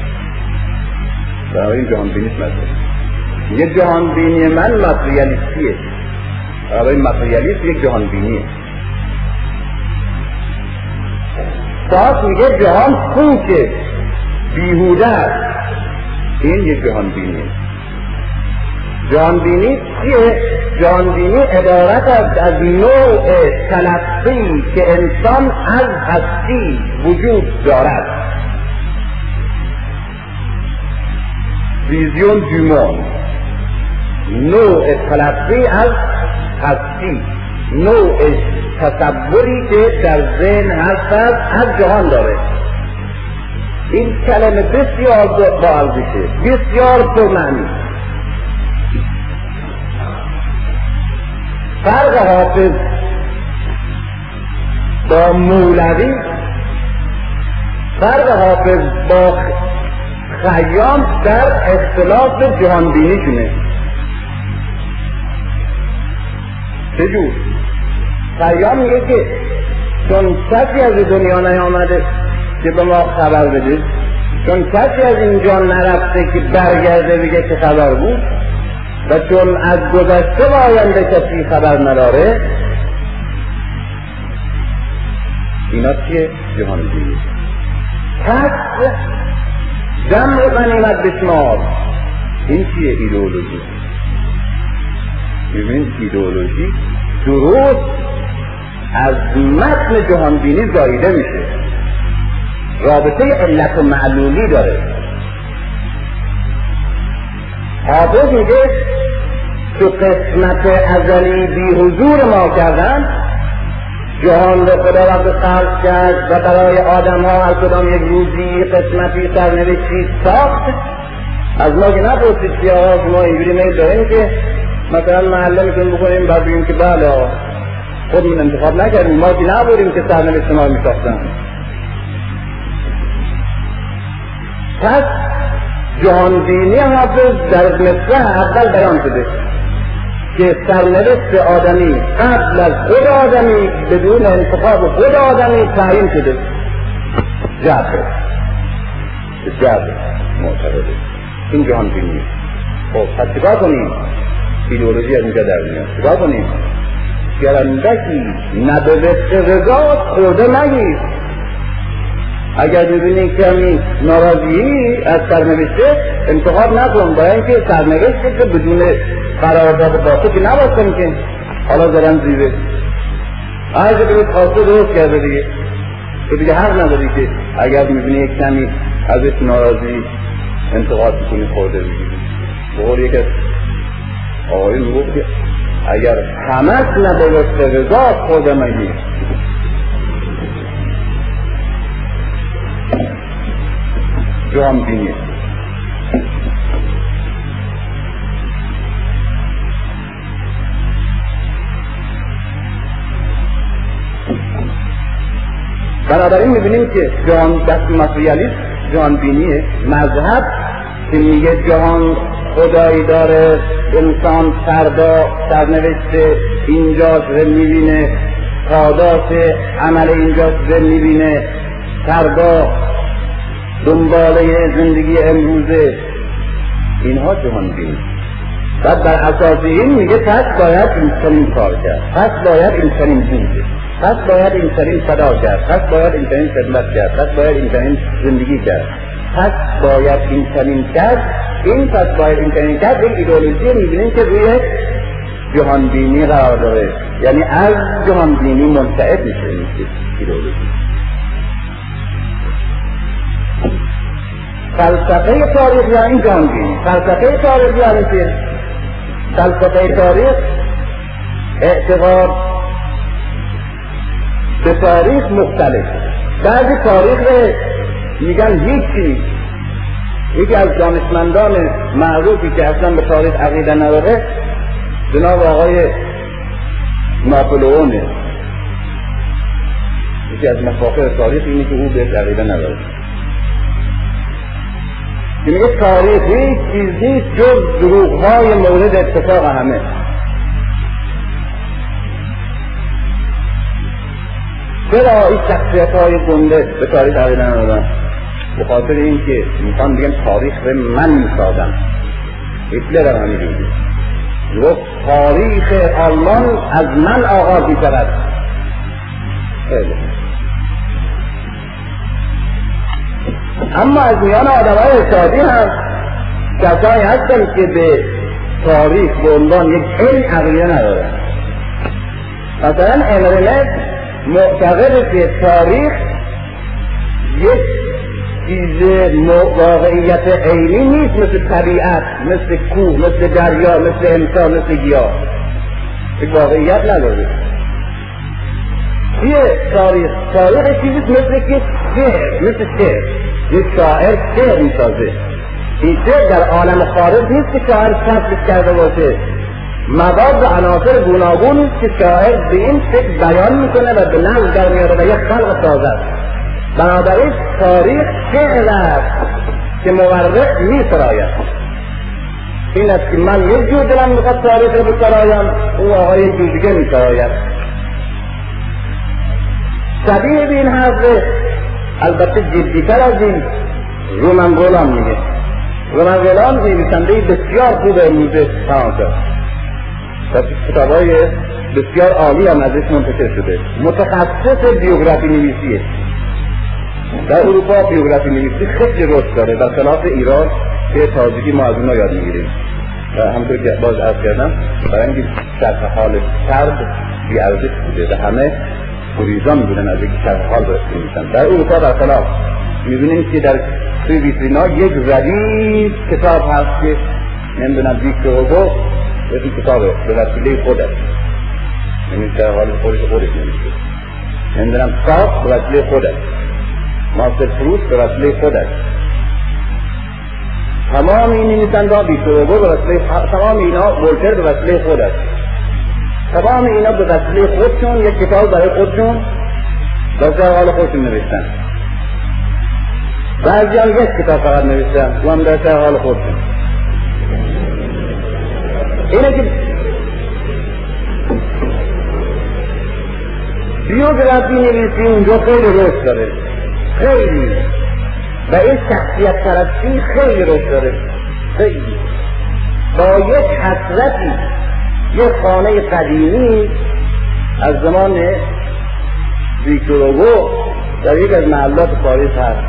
برای این جهان بینی مذهبی. میگه جهان بینی من ماتریالیستیه. برای ماتریالیست یک جهان بینیه ساعت میگه جهان پوچه بیهوده است. این یک جهان بینیه جهان بینی چیه؟ جهان بینی عبارت است از نوع تلقی که انسان از هستی وجود دارد. ویزیون دومان نوع تلقی از هستی. نوع تصوری که در ذهن هست از جهان داره. این کلمه بسیار با ارزشه بسیار پرمعنی. فرق حافظ با مولوی فرق حافظ با خیام در اختلاف جهانبینیشونه. چجور خیام میگه که چون کسی از دنیا نیامده که به ما خبر بده چون کسی از اینجا نرفته که برگرده بگه که خبر بود و چون از گذشته و آینده کسی خبر نداره اینا چیه؟ جهان دینی پس جمع غنیمت بشمار. این چیه ایدئولوژی؟ ببین ایدئولوژی درست از متن جهانبینی زایده میشه. رابطه علت و معلولی داره. حافظ میگه تو قسمت ازلی بی حضور ما کردن جهان رو خدا را خلق کرد و برای آدم ها هر کدام یک روزی قسمتی سرنوشتی ساخت. از ما که نپرسید که آقا ما اینجوری میل داریم که مثلا محله می‌تونیم بکنیم بعد بگیم که بله خودمون انتخاب نکردیم. ما که نبودیم که سرنوشت ما میساختن. پس جهانبینی حافظ در مصرع اول بیان شده. که سرنوشت آدمی قبل از خود آدمی بدون انتخاب خود آدمی تعیین شده. جبر جبر معتقده این جهان بینی. خب پس چیکار کنیم؟ ایدئولوژی از اینجا در میاد. چیکار کنیم؟ گرندکی. ندوست رضا خورده نگیر. اگر ببینی کمی ناراضی از سرنوشته انتخاب نکن. برای اینکه سرنوشته که بدون قرارداد با تو که نباید که حالا زدن زیبه. هر که بهت خواسته درست کرده دیگه. تو دیگه حق نداری که اگر می‌بینی یک کمی ازش ناراضی انتقاد کنی خورده بگیری بقول یک از آقایی می‌گفت که اگر همت نداشته رضا خورده مگیر جهان بینی. بنابراین می‌بینیم که جهان دست ماتریالیست جهان بینیه مذهب که میگه جهان خدایی داره انسان فردا سرنوشت اینجاست و می‌بینه پاداش عمل اینجاست و می‌بینه فردا دنباله زندگی امروزه. اینها جهان بینی بعد بر اساس این میگه پس باید این چنین کار کرد. پس باید این چنین بود پس باید این چنین صدا کرد. پس باید این چنین خدمت کرد. پس باید این چنین زندگی کرد. پس باید این چنین کرد. این پس باید این چنین کرد. یک ایدئولوژی می‌بینیم که روی جهانبینی قرار داره. یعنی از جهانبینی منتعد میشه این فلسفه تاریخ یا این فلسفه تاریخ یعنی که فلسفه تاریخ اعتقاد به تاریخ مختلف. بعضی تاریخ میگن هیچی. یکی از دانشمندان معروفی که اصلا به تاریخ عقیده نداره جناب آقای ناپلئونه یکی از مفاخر تاریخ اینه که او به عقیده نداره. که میگه تاریخ هیچ چیز نیست جز دروغهای مورد اتفاق همه. چرا این شخصیت های گنده به تاریخ عقیده ندارن به خاطر اینکه می‌خوان بگن تاریخ رو من می‌سازم هیتلر هم همینجوری گفت تاریخ آلمان از من آغاز می‌شود. خیلی اما از میان آدم های سادی هم کسایی هستن که به تاریخ به عنوان یک علم عقیده ندارن. مثلا امرلت معتقد که تاریخ یک چیز واقعیت عینی نیست مثل طبیعت مثل کوه مثل دریا مثل انسان مثل گیاه. یک واقعیت نداره. چیه تاریخ تاریخ چیزی مثل که شعر مثل شعر یک شاعر شعر می‌سازه؟ این شعر در عالم خارج نیست که شاعر کسبش کرده باشه. مواد و عناصر گوناگون است که شاعر به این فکر بیان می‌کنه و به نظر در میاره و یک خلق سازد بنابراین تاریخ شعر است که مورق می سراید این است که من یک جور دلم می‌خواد تاریخ رو بسرایم او آقا یک جور دیگه می سراید شبیه به این حرف البته جدیتر از این رومن گولان میگه. رومن گولان نویسنده بسیار خوب امروزه فرانسه و کتاب های بسیار عالی هم ازش منتشر شده. متخصص بیوگرافی نویسیه. در اروپا بیوگرافی نویسی خیلی رشد داره. خلاف ایران که تازگی ما از اونها یاد می‌گیریم. و همطور که باز از کردم برای اینکه شرح حال سرد بی ارزش بوده. و همه گریزان میبودن از اینکه شرح حال برسته میشن. در اروپا برخلاف می‌بینیم که در توی ویترینا یک ردیف کتاب هست که نمی‌دونم ویکتور هوگو این کتابه. به وسیله خودش. یعنی شرح حال خودش خودش نمیشه نمی‌دونم صاف به وسیله خودش. مارسل فروست به وسیله خودش. تمام این نویسنده ها بیشتروگو به وسیله تمام اینا ولتر به وسیله خودش. تمام اینا به وسیله خودشون یک کتاب برای خودشون. در حال خودشون نوشتن. بعضی هم یک کتاب فقط نوشتن. و هم در حال خودشون. اینه که بیوگرافی نویسی اونجا خیلی رشد داره. خیلی. و این شخصیت پرستی خیلی رشد داره. خیلی. با یک حسرتی یک خانه قدیمی از زمان ویکتور در یک از محلات پاریس هست.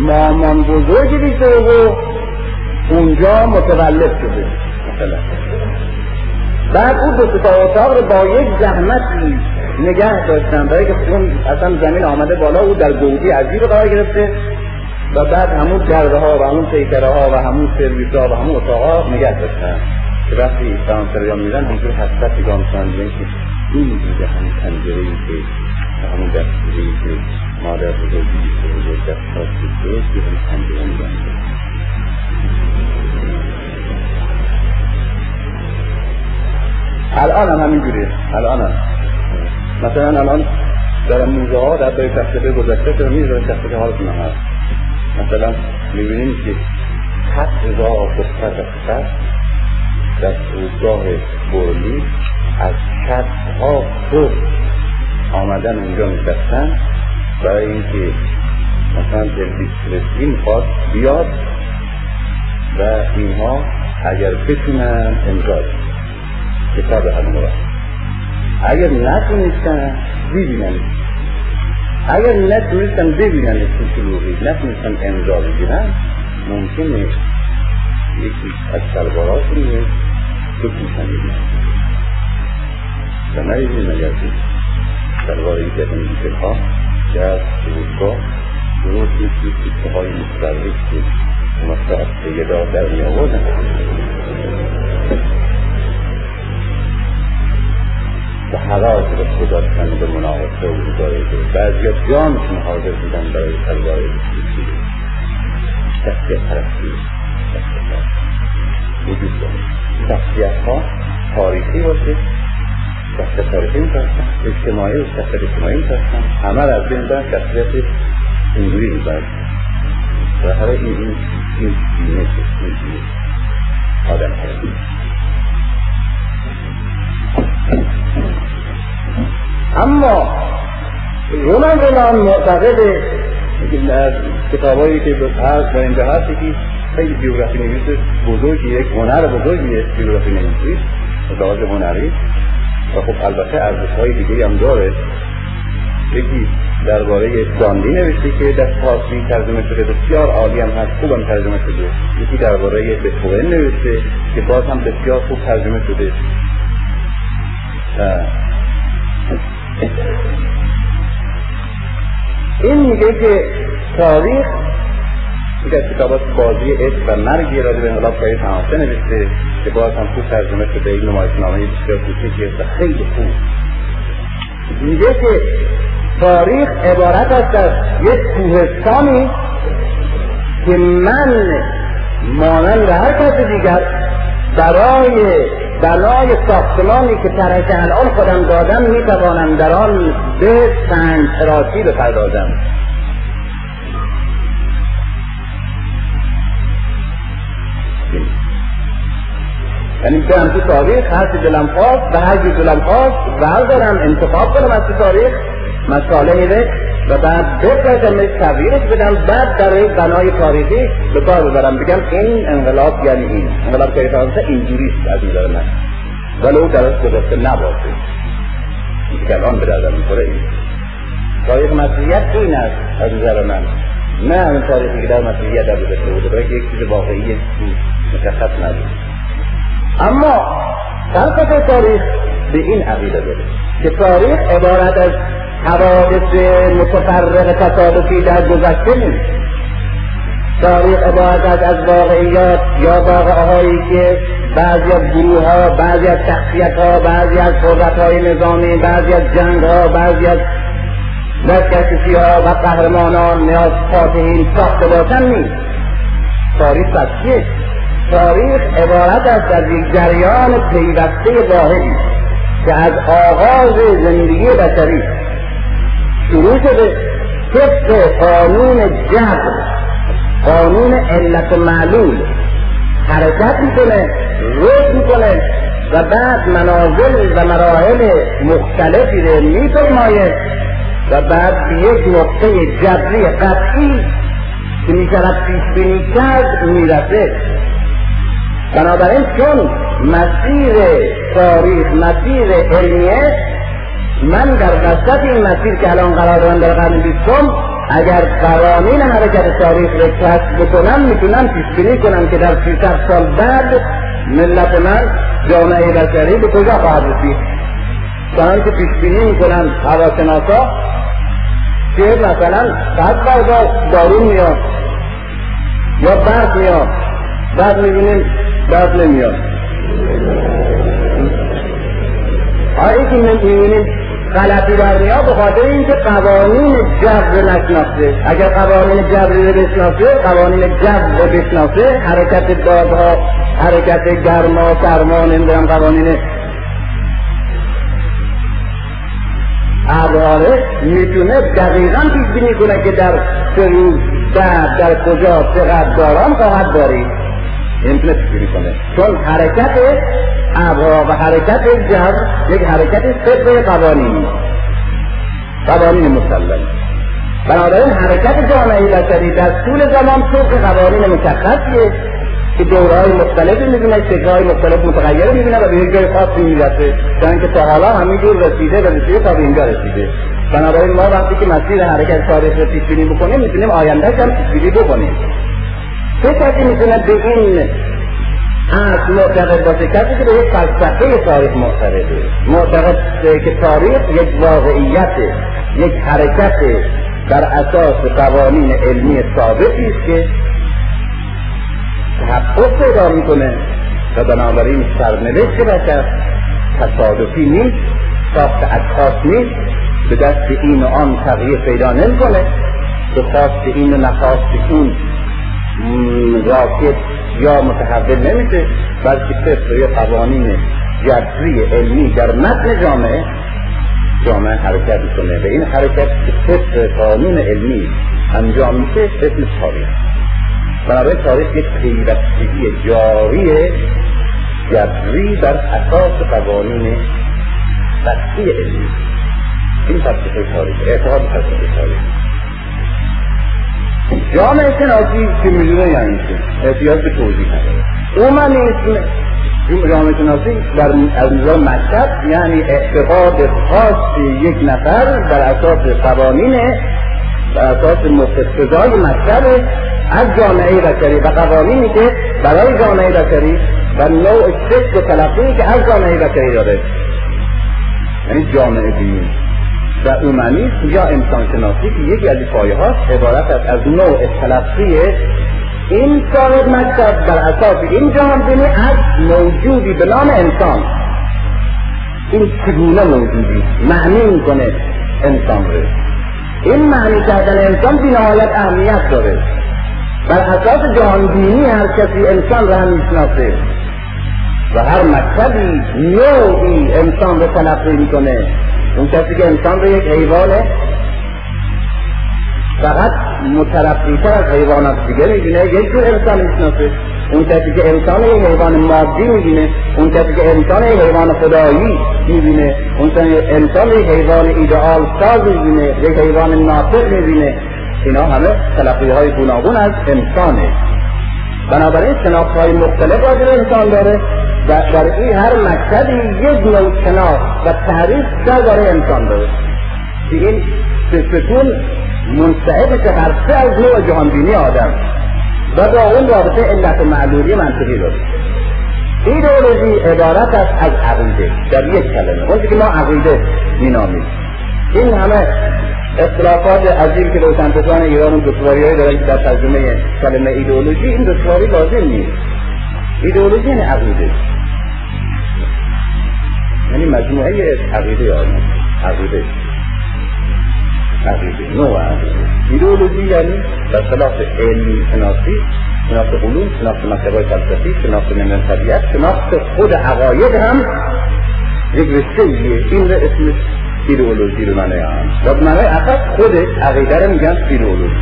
مامان بزرگ ویکتور اونجا متولد شده مثلا. بعد او دو تا اتاق رو با یک زحمتی نگه داشتن. برای که اون اصلا زمین آمده بالا او در گودی عجیب قرار گرفته و بعد همون درده ها و همون پیکره ها و همون سرویس ها و همون اتاق ها نگه داشتن. که وقتی فرانسویا میرن همجور حسرت نگاه می‌کنن. که این بوده همون پنجره ای که همون دستگیره ای که مادر بزرگی که دست خواست درست که همون پنجره نگاه الان هم همینجوریه. الان هم. مثلا الان در موزه ها در برای تخته گذشته که میز تخته حالتون هست. مثلا می‌بینیم که هفت هزار دختر از پسر در فرودگاه برلی از شب ها صبح آمدن اونجا نشستن برای اینکه مثلا دلویس فرسکی می‌خواد بیاد و اینها اگر بتونن امضا کتاب همون اگر نتونستن ببینن. اگر نتونستن ببینن تو شلوغی. نتونستن امضا بگیرن ممکنه یکی از شلوارات تو پیشنگی و ندیدیم اگر که شلوار یکی از این ها که از فرودگاه درست مثل تیکه های متفرق که مثلا از پیدا در می آوردن و حراج رو گذاشتن به مناقصه و مجاهده بعضی جانشون حاضر بودن برای تلوار بسیسی شخصیت پرستی. وجود داره. شخصیت ها تاریخی باشه شخصیت تاریخی میترسن اجتماعی و شخصیت اجتماعی میترسن. همه از بین برن شخصیت اینجوری می‌برن. و حالا این این این دینه این دینه آدم هست اما رومن رولان معتقد کتابایی که هست در اینجا هست یکی خیلی بیوگرافی نویس بزرگی یک هنر بزرگیه بیوگرافی نویسی لحاظ هنری. و خب البته ارزش های دیگه هم داره. یکی درباره گاندی نوشته که در فارسی ترجمه شده بسیار عالی هم هست خوبم ترجمه شده. یکی درباره بتوون نوشته که باز هم بسیار خوب ترجمه شده. این میگه که تاریخ یک از کتابات بازی عشق و مرگی را به انقلاب پای تماسه نوشته که باز هم خوب ترجمه شده. این نمایشنامه بسیار کوچکی و خیلی خوب. میگه که تاریخ عبارت است از یک کوهستانی که من مانند هر کس دیگر برای بنای ساختمانی که ترک الان خودم دادم می‌توانم در آن به سنگ تراسی بپردازم. یعنی برم تو تاریخ هر چی دلم خواست و هر چی دلم خواست بردارم انتخاب کنم از تو تاریخ مساله میره و بعد بپرسمش تغییرش بدم بعد در یک بنای تاریخی به کار ببرم. بگم این انقلاب یعنی این. انقلاب که فرانسه اینجوریست از نظر من. ولو درست گذاشته نباشه. که الان به دردم می‌خوره این. تاریخ مسیحیت این است از نظر من. نه اون تاریخی که در مسیحیت در گذاشته بوده برای یک چیز واقعی مشخص نبود اما فلسفه تاریخ به این عقیده داره که تاریخ عبارت از حوادث متفرق تصادفی در گذشته نیست تاریخ عبارت از واقعیات یا واقعه هایی که بعضی از گروه بعضی از شخصیت ها بعضی از قدرت نظامی بعضی از جنگ ها بعضی از دستکشی ها و قهرمانان نیاز فاتحین ساخته باشن نیست. تاریخ پس تاریخ عبارت است از یک جریان پیوسته واحدی که از آغاز زندگی بشری شروع شده طبق قانون جبر قانون علت معلول حرکت می‌کنه رشد می‌کنه و بعد منازل و مراحل مختلفی رو میپیمایه و بعد به یک نقطه جبری قطعی که می‌شود پیش بینی کرد می‌رسه. بنابراین چون مسیر تاریخ مسیر علمیه من در وسط این مسیر که الان قرار دارم در قرن بیستم اگر قوانین حرکت تاریخ رو کسب بکنم می‌تونم پیش بینی کنم که در سی سال بعد ملت من جامعه بشری به کجا خواهد رسید. چنان که پیش بینی می‌کنم هواشناسا که مثلا صد برگاه دارون میاد یا برق میاد. بعد می‌بینیم بعد نمیاد. آیا که می‌بینیم غلطی در میاد به خاطر اینکه قوانین جبر نشناسه اگر قوانین جبری رو بشناسه قوانین جبر رو بشناسه حرکت دادها حرکت گرما سرما نمی‌دونم قوانین. ابراره می‌تونه دقیقا پیش بینی کنه که در سه بعد در کجا چقدر باران خواهد بارید بینی کنه. چون حرکت ابرها و حرکت جبر یک حرکت طبق قوانینی قوانین مسلم بنابراین حرکت جامعه بشری در طول زمان طبق قوانین مشخصیه که دورهای مختلفی می‌بینه شکلهای مختلف متغیر می‌بینه و به یک جای خاصی می‌رسه. چون که تا حالا همینجور رسیده و رسیده تا به اینجا رسیده. بنابراین ما وقتی که مسیر حرکت تاریخ رو پیش بینی بکنیم می‌تونیم آیندهش هم پیش بکنیم. چه کسی می‌تونه به این از معتقد باشه؟ کسی که به یک فلسفه تاریخ معتقده معتقد که تاریخ یک واقعیت یک حرکت بر اساس قوانین علمی ثابتی است که تحقق پیدا می‌کنه و بنابراین سرنوشت بشر تصادفی نیست ساخت اشخاص نیست به دست این و آن تغییر پیدا نمی‌کنه. به خواست این و نخواست اون راکت یا متحول نمیشه بلکه طبق قوانین جبری علمی در متن جامعه جامعه حرکت می‌کنه. و این حرکت که طبق قانون علمی انجام میشه اسم تاریخ. بنابراین تاریخ یک پیوستگی جاری جبری بر اساس قوانین قطعی علمی. این فلسفه تاریخ اعتقاد فلسفه تاریخ. جامعه شناسی که می‌دونه یعنی چه احتیاج به توضیح نداره اومانیسم جامعه شناسی در از نظام مکتب یعنی اعتقاد خاص یک نفر بر اساس قوانین بر اساس مقتضای مکتب از جامعه بشری و قوانینی که برای جامعه بشری و نوع فکر و تلقی که از جامعه بشری داره. یعنی جامعه دینی. و اومانیسم یا انسان شناسی که یکی از پایه هاست عبارت است از نوع تلقی این صاحب مکتب بر اساس این جهان بینی از موجودی به نام انسان. این چگونه موجودی؟ معنی می‌کنه انسان رو. این معنی کردن انسان بی نهایت اهمیت داره. بر اساس جهان بینی هر کسی انسان را هم می‌شناسه. و هر مکتبی نوعی انسان رو تلقی می‌کنه. اون کسی که انسان رو یک حیوانه فقط مترقیتر از حیوانات دیگه می‌بینه یک جور انسان می‌شناسه. اون کسی که انسان یک حیوان مادی می‌بینه اون کسی که انسان یک حیوان خدایی می‌بینه اون انسان یک حیوان ایدئال ساز می‌بینه یک حیوان ناطق می‌بینه. اینا همه تلقی های گوناگون از انسانه. بنابراین شناخت های مختلف راجع انسان داره و در این هر مکتبی یک نوع شناخت و تعریف درباره انسان داره. که این ستون منصعب که هر از نوع جهانبینی آدم و با اون رابطه علت معلولی منطقی داره. ایدئولوژی عبارت است از عقیده در یک کلمه. اون که ما عقیده مینامیم. این همه اختلافات عظیم که روشنفکران ایران دشواری هایی دارن در ترجمه کلمه ایدئولوژی این دشواری لازم نیست. ایدئولوژی یعنی عقیده. یعنی مجموعه عقیده آدم عقیده. عقیده. نوع عقیده. ایدئولوژی یعنی در خلاف علمی شناسی شناخت علوم شناخت مکتبای فلسفی شناخت نمیان طبیعت شناخت خود عقاید هم یک رشته این اسمش ایدئولوژی رو معنی هم و معنی اصلا خودش عقیده رو میگن ایدئولوژی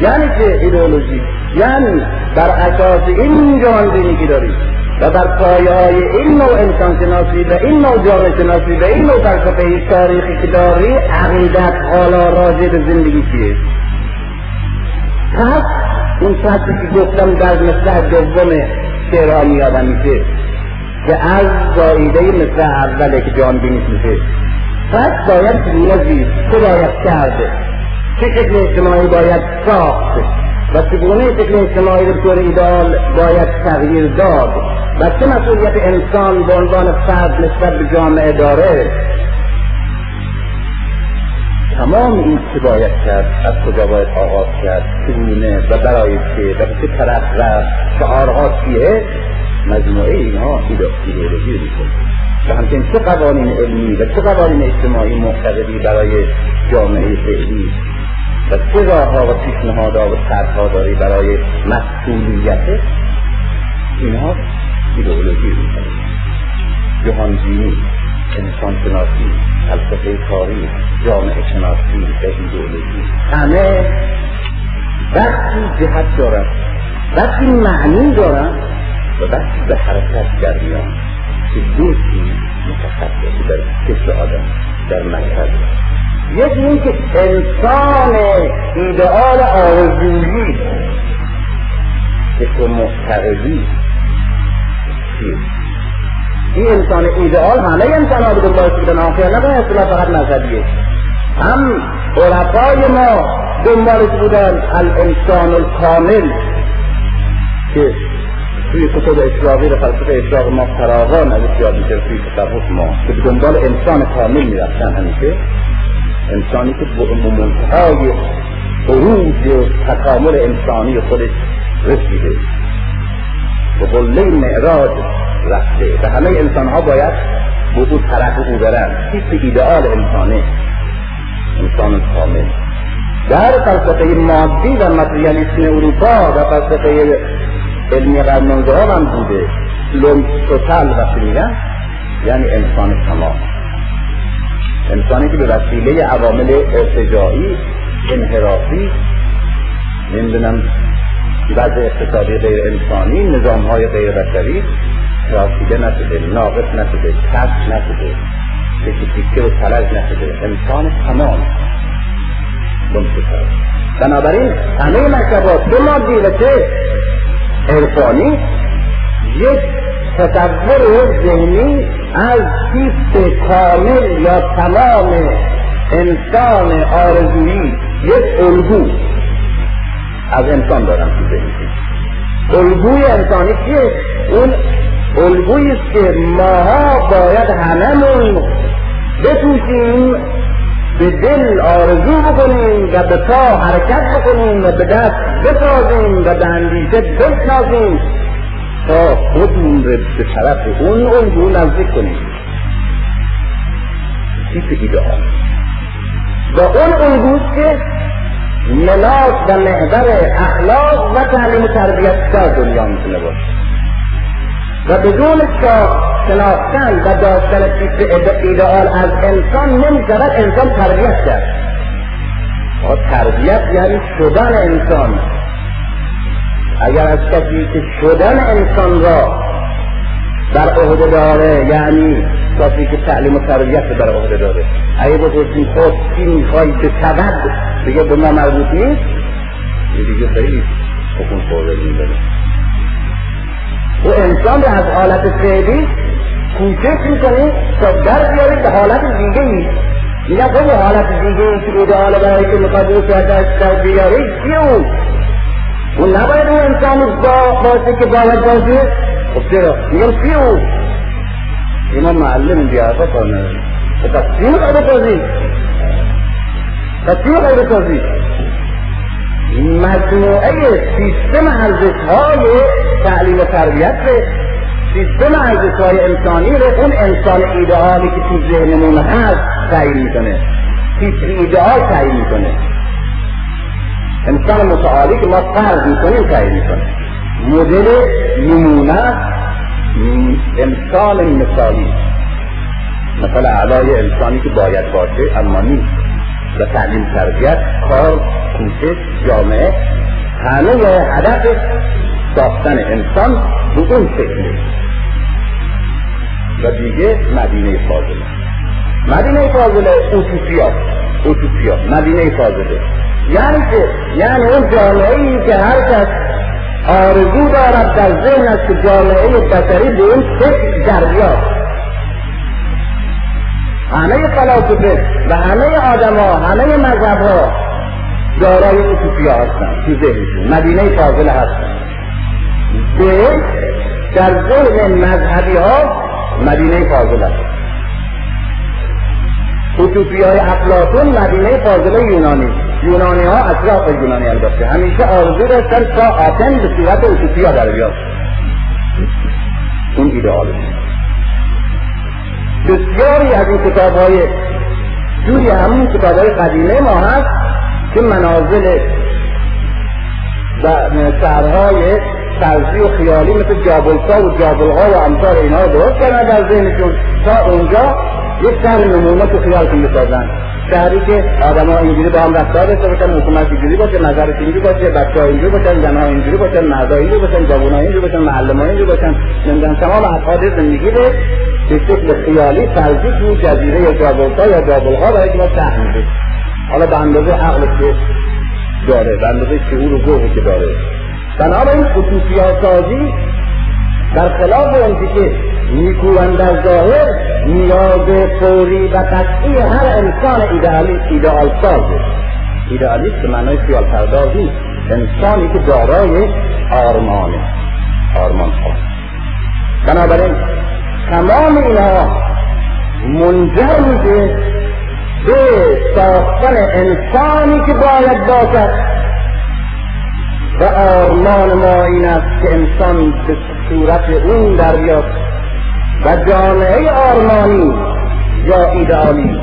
یعنی چه ایدئولوژی؟ یعنی بر اساس این جهان بینی که داری و بر پایه های این نوع انسان شناسی و این نوع جامعه شناسی و این نوع فلسفه تاریخی که داری عقیدت حالا راجع به زندگی چیه؟ پس اون فصلی که گفتم در مصرع دوم شعرها میشه که از زاییده مثل اوله که جان بینیش میشه. پس باید زیست چه باید کرده. چه شکل اجتماعی باید ساخت و چگونه شکل اجتماعی رو طور ایدال باید تغییر داد؟ و چه مسئولیت انسان به عنوان فرد نسبت به جامعه داره؟ تمام این چه باید کرد از کجا باید آغاز کرد؟ چگونه و برای چه؟ و به چه طرف رفت؟ شعارها چیه؟ مجموعه اینها ایدئولوژی می‌کنه و همچنین چه قوانین علمی و چه قوانین اجتماعی معتقدی برای جامعه فعلی و چه راهها و پیشنهادها و طرحها داری برای مسئولیت اینها ایدئولوژی می‌کنه جهانبینی انسان شناسی فلسفه تاریخ جامعه شناسی و ایدئولوژی. همه وقتی جهت دارن وقتی معنی دارن و وقتی به حرکت در میان. که دو چیز متخصصی در فکر آدم در مکتب یکی این که انسان ایدئال آرزویی که تو معتقدی این انسان ایدئال همه انسان ها به دنبالش بودن آخر نه اصطلاح فقط مذهبیه. هم عرفای ما دنبالش بودن الانسان الکامل که توی کتب اشراقی و فلسفه اشراق ما فراوان از یاد میشه توی تصوف ما که به دنبال انسان کامل می‌رفتن همیشه انسانی که به منتهای عروج و تکامل انسانی خودش رسیده به قله معراج رفته و همه انسان ها باید به او طرف او برن تیپ ایدئال انسانه؟ انسان کامل. در فلسفه مادی و ماتریالیسم اروپا و فلسفه علمی قرن هم بوده. توتال وقتی میگن یعنی انسان تمام. انسانی که به وسیله عوامل ارتجاعی انحرافی نمی‌دونم وضع اقتصادی غیر انسانی نظام های غیر بشری ترافیده نشده ناقص نشده کس نشده یکی تیکه و فلج نشده انسان تمام. منتشر بنابراین همه مکتبات چه مادی و چه؟ عرفانی یک تصور ذهنی از تیپ کامل یا تمام انسان آرزویی یک الگو از انسان دارم تو ذهنی الگوی انسانی چیه؟ اون الگویی است که ماها باید هممون بتوشیم به دل آرزو بکنیم و به پا حرکت بکنیم و به دست بسازیم و به اندیشه بشناسیم تا خودمون رو به طرف اون الگو نزدیک کنیم. تیپ ایدئال و اون الگوست که ملاک و محور اخلاق و تعلیم و تربیت در دنیا می‌تونه باشه. و بدون شناختن و داشتن ایدئال از انسان نمی‌شود انسان تربیت کرد. تربیت یعنی شدن انسان. اگر از کسی که شدن انسان را در عهده داره یعنی کسی که تعلیم و تربیت در عهده داره. اگه بپرسیم خود کی می‌خوای به سبب دیگه به ما مربوط نیست؟ دیگه خیلی حکم خورده و انسان از حالت فعلی کوشش می‌کنه تا در بیاره به حالت دیگه ای میگه خب حالت دیگه ای که ایدئال برای که می‌خواد او در بیاره چیه او؟ اون نباید اون انسان با باشه که باید باشه. خب چرا؟ میگم چیه او؟ اینا معلم بیاره کنه پس چی می‌خواد بسازی؟ پس چی می‌خواد بسازی؟ مجموعه سیستم ارزش های تعلیم و تربیت سیستم ارزش های انسانی رو اون انسان ایدئالی که تو ذهنمون هست تعیین می‌کنه. تیپ ایدئال تعیین می‌کنه. انسان متعالی که ما فرض می‌کنیم تعیین می‌کنه. مدل نمونه انسان مثالی. مثلا علای انسانی که باید باشه اما نیست. و تعلیم تربیت کار کوشش جامعه. همه هدف ساختن انسان به اون شکله و دیگه مدینه فاضله. مدینه فاضله اوتوپیا اوتوپیا مدینه فاضله. یعنی که یعنی اون جامعه ای که هر کس آرزو دارد در ذهن است که جامعه بشری به این شکل در همه فلاسفه و همه آدما همه مذهب ها دارای اوتوپیا هستن تو ذهنشون. مدینه فاضل هستن. به در ذهن مذهبی ها مدینه فاضل هست. اوتوپی های افلاتون مدینه فاضل یونانی. یونانی ها اطراف یونانی البته همیشه آرزو داشتن تا آتن به صورت اوتوپیا در بیاد. اون ایدئالشون بسیاری از این کتاب های جوری همون کتاب های قدیمه ما هست که منازل و شهرهای فرضی و خیالی مثل جابلسا و جابلها و امثال اینها رو درست کردن در ذهنشون. تا اونجا یک شهر نمونه تو خیالشون بسازن. شهری که آدم ها اینجوری با هم رفتار داشته باشن حکومت اینجوری باشه نظرش اینجوری باشه بچه ها اینجوری باشن زن ها اینجوری باشن مرد ها اینجوری باشن جوان ها اینجوری باشن معلم ها اینجوری باشن نمی‌دونم تمام ابعاد زندگی رو به شکل خیالی فرضی تو جزیره یا جابلتا یا جابلها برای ما شهر میده حالا به اندازه عقل که داره به اندازه شعور و ذوقی که داره. بنابراین خصوصی سازی در خلاف اون که نیکوان در ظاهر نیاز فوری و قطعی هر انسان ایدئالی ایدئال سازه ایدئالیست به معنای خیال پردازی انسانی که دارای آرمانه بنابراین تمام اینها منجر میشه به ساختن انسانی که باید باشد. و آرمان ما این است که انسان به صورت اون در بیاد و جامعه آرمانی یا ایدئالی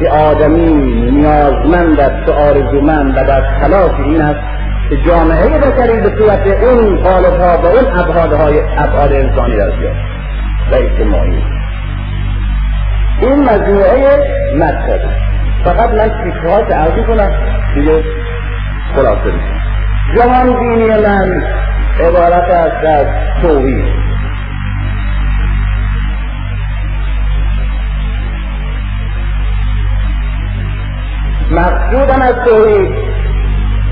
که آدمی نیازمند است و آرزومند و در خلاف این است که جامعه بشری به صورت اون ها و اون ابعادهای ابعاد انسانی در بیاد. و اجتماعی این مجموعه مطلب فقط من تیکه که عرضی کنم دیگه خلاصه میشه جهان دینی من عبارت است از توحید. مقصودم از توحید.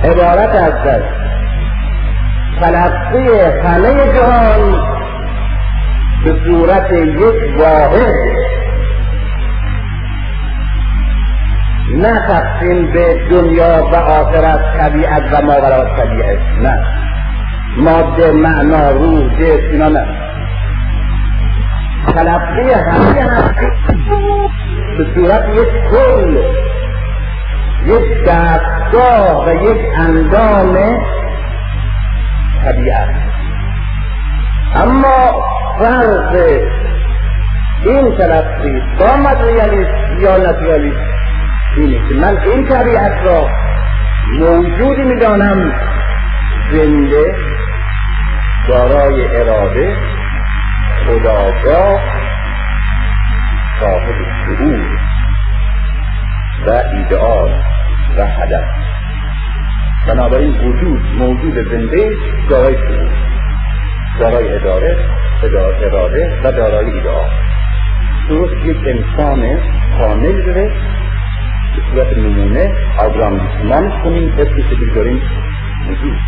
عبارت است تلقی همه جهان به صورت یک واحد. نه تقسیم به دنیا و آخرت طبیعت و ماورا طبیعت نه. ماده معنا روح جسم اینا نه. تلقی همه هستی. به صورت یک کل. یک دستگاه و یک اندام طبیعت. اما فرق این تلقی با مدریالیست یا نتریالیست اینه که من این طبیعت را موجودی می‌دانم زنده دارای اراده خداگاه صاحب شعور و ایدئال. و هدف. بنابراین وجود موجود زنده دارای شعور دارای اداره اراده و دارای ایدئال درست یک انسان کامل داره به صورت نمونه آگراندیسمانش کنیم اسمش بگذاریم وجود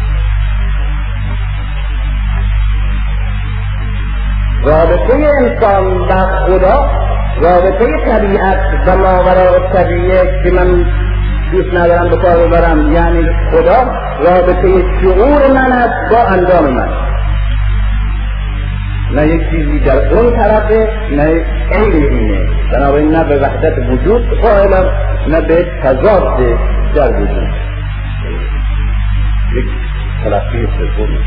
رابطه انسان و خدا رابطه طبیعت و ماورا طبیعه که من دوست ندارم به کار ببرم. یعنی خدا رابطه شعور من است با اندام من. نه یک چیزی در اون طرفه نه عین اینه. بنابراین نه به وحدت وجود قائلم نه به تضاد در وجود. یک تلقی سومی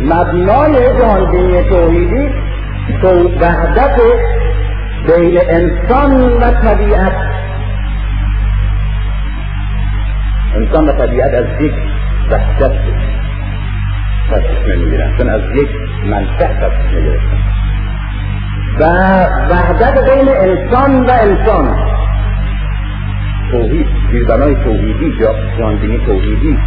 مبنای جهانبینی توحیدی تو وحدت بین انسان و طبیعت. انسان و طبیعت از یک وحدت تصمیم می‌گیرن چون از یک منطق تصمیم می‌گیرن و وحدت بین انسان و انسان. توحید زیربنای توحیدی جانبینی توحیدی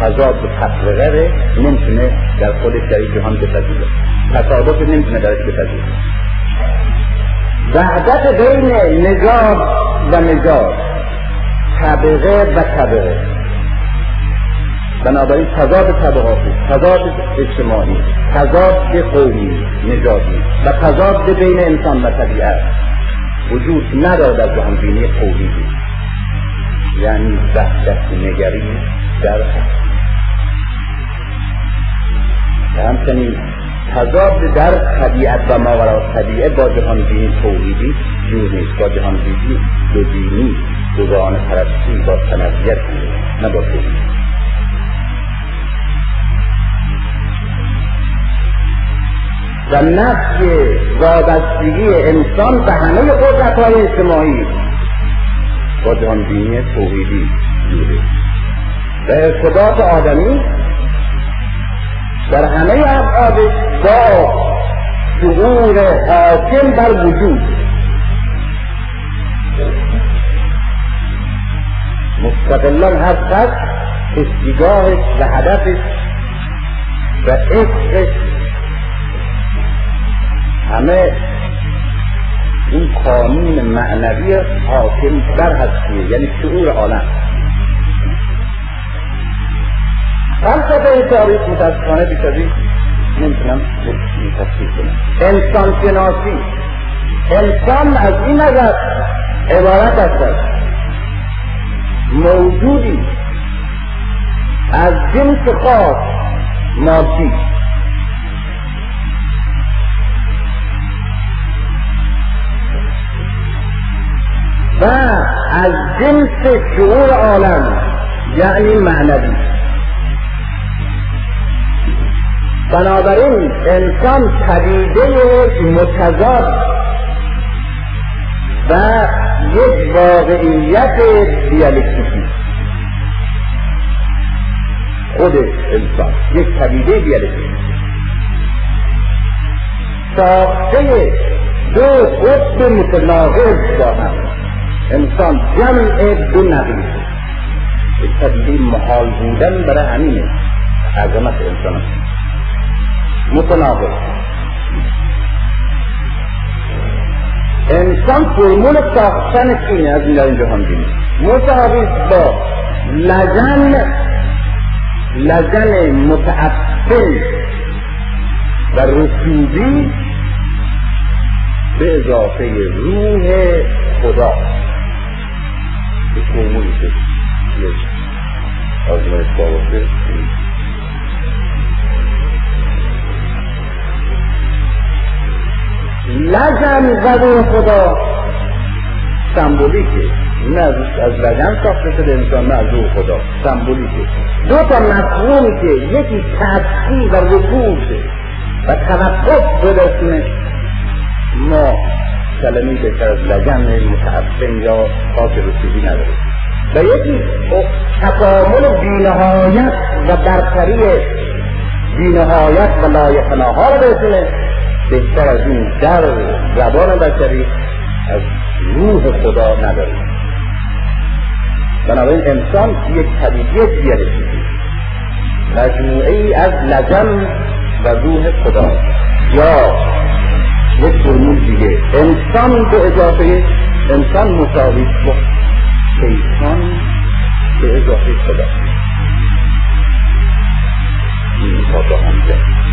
تضاد و تفرقه نمی‌تونه در خودش در جهان بپذیره. تصادف نمی‌تونه درش بپذیره. وحدت بین نژاد و نژاد طبقه و طبقه. بنابراین تضاد طبقاتی تضاد اجتماعی تضاد قومی نژادی و تضاد بین انسان و طبیعت وجود ندارد در جهانبینی توحیدی یعنی وحدت نگری در و همچنین تضاد در طبیعت و ماورا طبیعه با جهانبینی توحیدی جور نیست با جهانبینی دو دینی دوگان پرستی با تنویت نه با توحید. و نفی وابستگی انسان به همه قدرت های اجتماعی با جهانبینی توحیدی جوره و ارتباط آدمی در همه ابعادش با شعور حاکم بر وجود. مستقلا هر قد اشتگاهش و هدفش و عشقش همه این قانون معنوی حاکم بر هستیه یعنی شعور عالم. فلسفه تاریخ متاسفانه بیش از این نمی‌تونم تصدیق کنم. انسان شناسی. انسان از این نظر عبارت است موجودی از جنس خاص مادی. و از جنس شعور عالم یعنی معنوی. بنابراین انسان پدیده متضاد و یک واقعیت دیالکتیکی خود انسان یک پدیده دیالکتیکی ساخته دو قطب متناقض با هم. انسان جمع دو نقیض یک پدیده محال بودن برای همینه. عظمت انسان متناقض. انسان فرمول ساختن اینه از این در جهان بینی متعاوض با لجن لجن متعفن و رسوبی به اضافه روح خدا. به فرمولی که آزمایش لجن و خدا. سمبولیکه. نه از, لجن ساخته شده انسان نه از روح خدا. سمبولیکه. دو تا مفهومی که یکی تبقی و رکوب و توقف برسونه ما کلمه بهتر از لجن متعفن یا خاک رسوبی نداره. و یکی تکامل بینهایت و برتری بینهایت و لایقناها رو برسونه بهتر از این در زبان بشری از روح خدا نداریم. بنابراین انسان یک پدیده دیالکتیکی مجموعه ای از لجن و روح خدا. یا یک فرمول دیگه. انسان به اضافه انسان مساوی با شیطان به اضافه خدا. این تا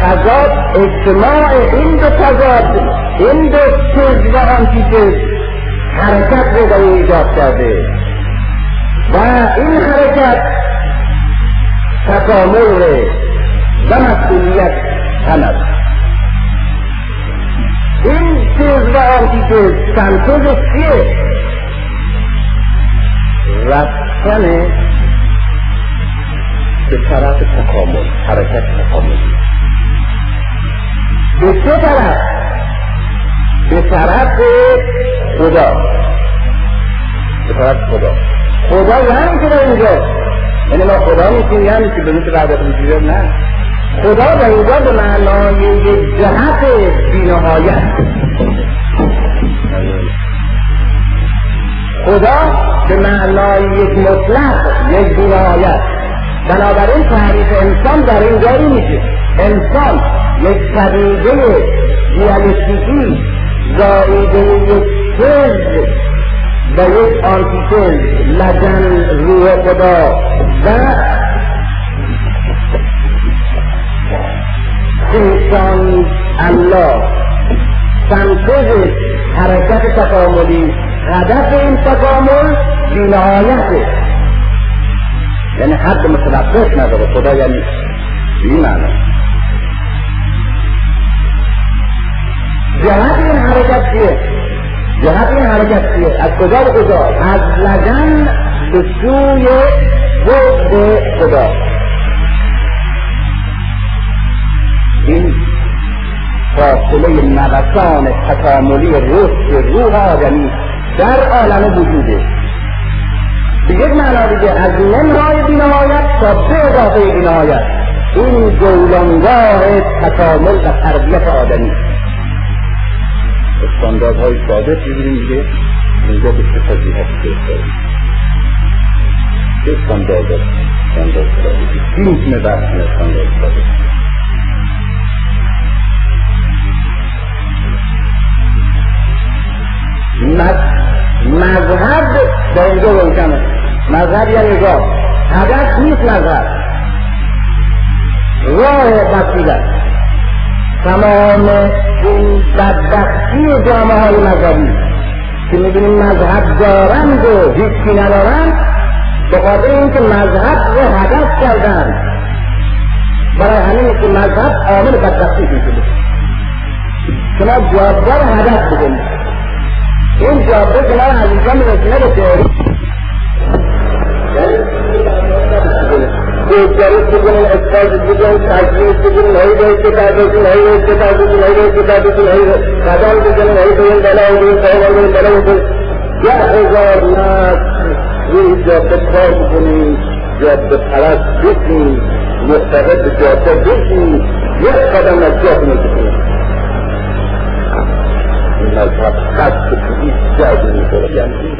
تضاد اجتماع این دو تضاد این دو چیز و آنتیتز حرکت رو در ایجاد کرده. و این حرکت تکامل و مسئولیت هم این چیز و آنتیتز سنتز چیه؟ رفتن به طرف تکامل حرکت تکاملی. به چه طرف. به طرف خدا. به طرف خدا. خدا یعنی که در اینجا یعنی ما خدا میشیم یعنی که به مثل وحدت وجود نه. خدا در اینجا به معنای یک جهت بینهایت. خدا به معنای یک مطلق یک بینهایت. بنابراین تعریف انسان در اینجا میشه. انسان یک پدیده دیالکتیکی زایده یک چیز و یک آنتیتز لجن روح خدا و انسان الله. سنتز حرکت تکاملی هدف این تکامل بینهایته یعنی حد متوقف نداره خدا یعنی معنی جهت این حرکت چیه؟ جهت این حرکت چیه؟ از کجا به کجا؟ از لگن به سوی بعد خدا. این فاصله نوسان تکاملی رشد روح آدمی در عالم وجوده. به یک معنا دیگه از منهای بینهایت تا به اضافه بینهایت. این جولانگاه تکامل و تربیت آدمی. استانداردهای ساده می‌بینیم دیگه اینجا به چه فضیحت داریم استاندارد استاندارد ساده کی می‌تونه بحث استاندارد ساده مذهب در اینجا روشنه مذهب یعنی راه هدف نیست مذهب. راه وسیله. تمام این بدبختی جامعه های مذهبی که می‌بینیم مذهب دارند و هیچی ندارند به خاطر اینکه مذهب رو هدف کردن. برای همین که مذهب عامل بدبختی شده شما جادار هدف بدونید این که من حقیقا میرسونه به تئوری. گوگرش بکنیم اثبات بکنیم تجویز بکنیم هی باید که پردازیم هی باید که پردازیم هی باید که پردازیم هی قدم بکنیم هی بریم بالا بریم بالا بریم بالا بریم ده هزار نسل روی جاده کار بکنیم جاده پرست بکنیم مقتدر به جاده بکنیم یک قدم از جا نمی‌کنیم این مذهب خط به هیچ نمی‌خوره یعنی این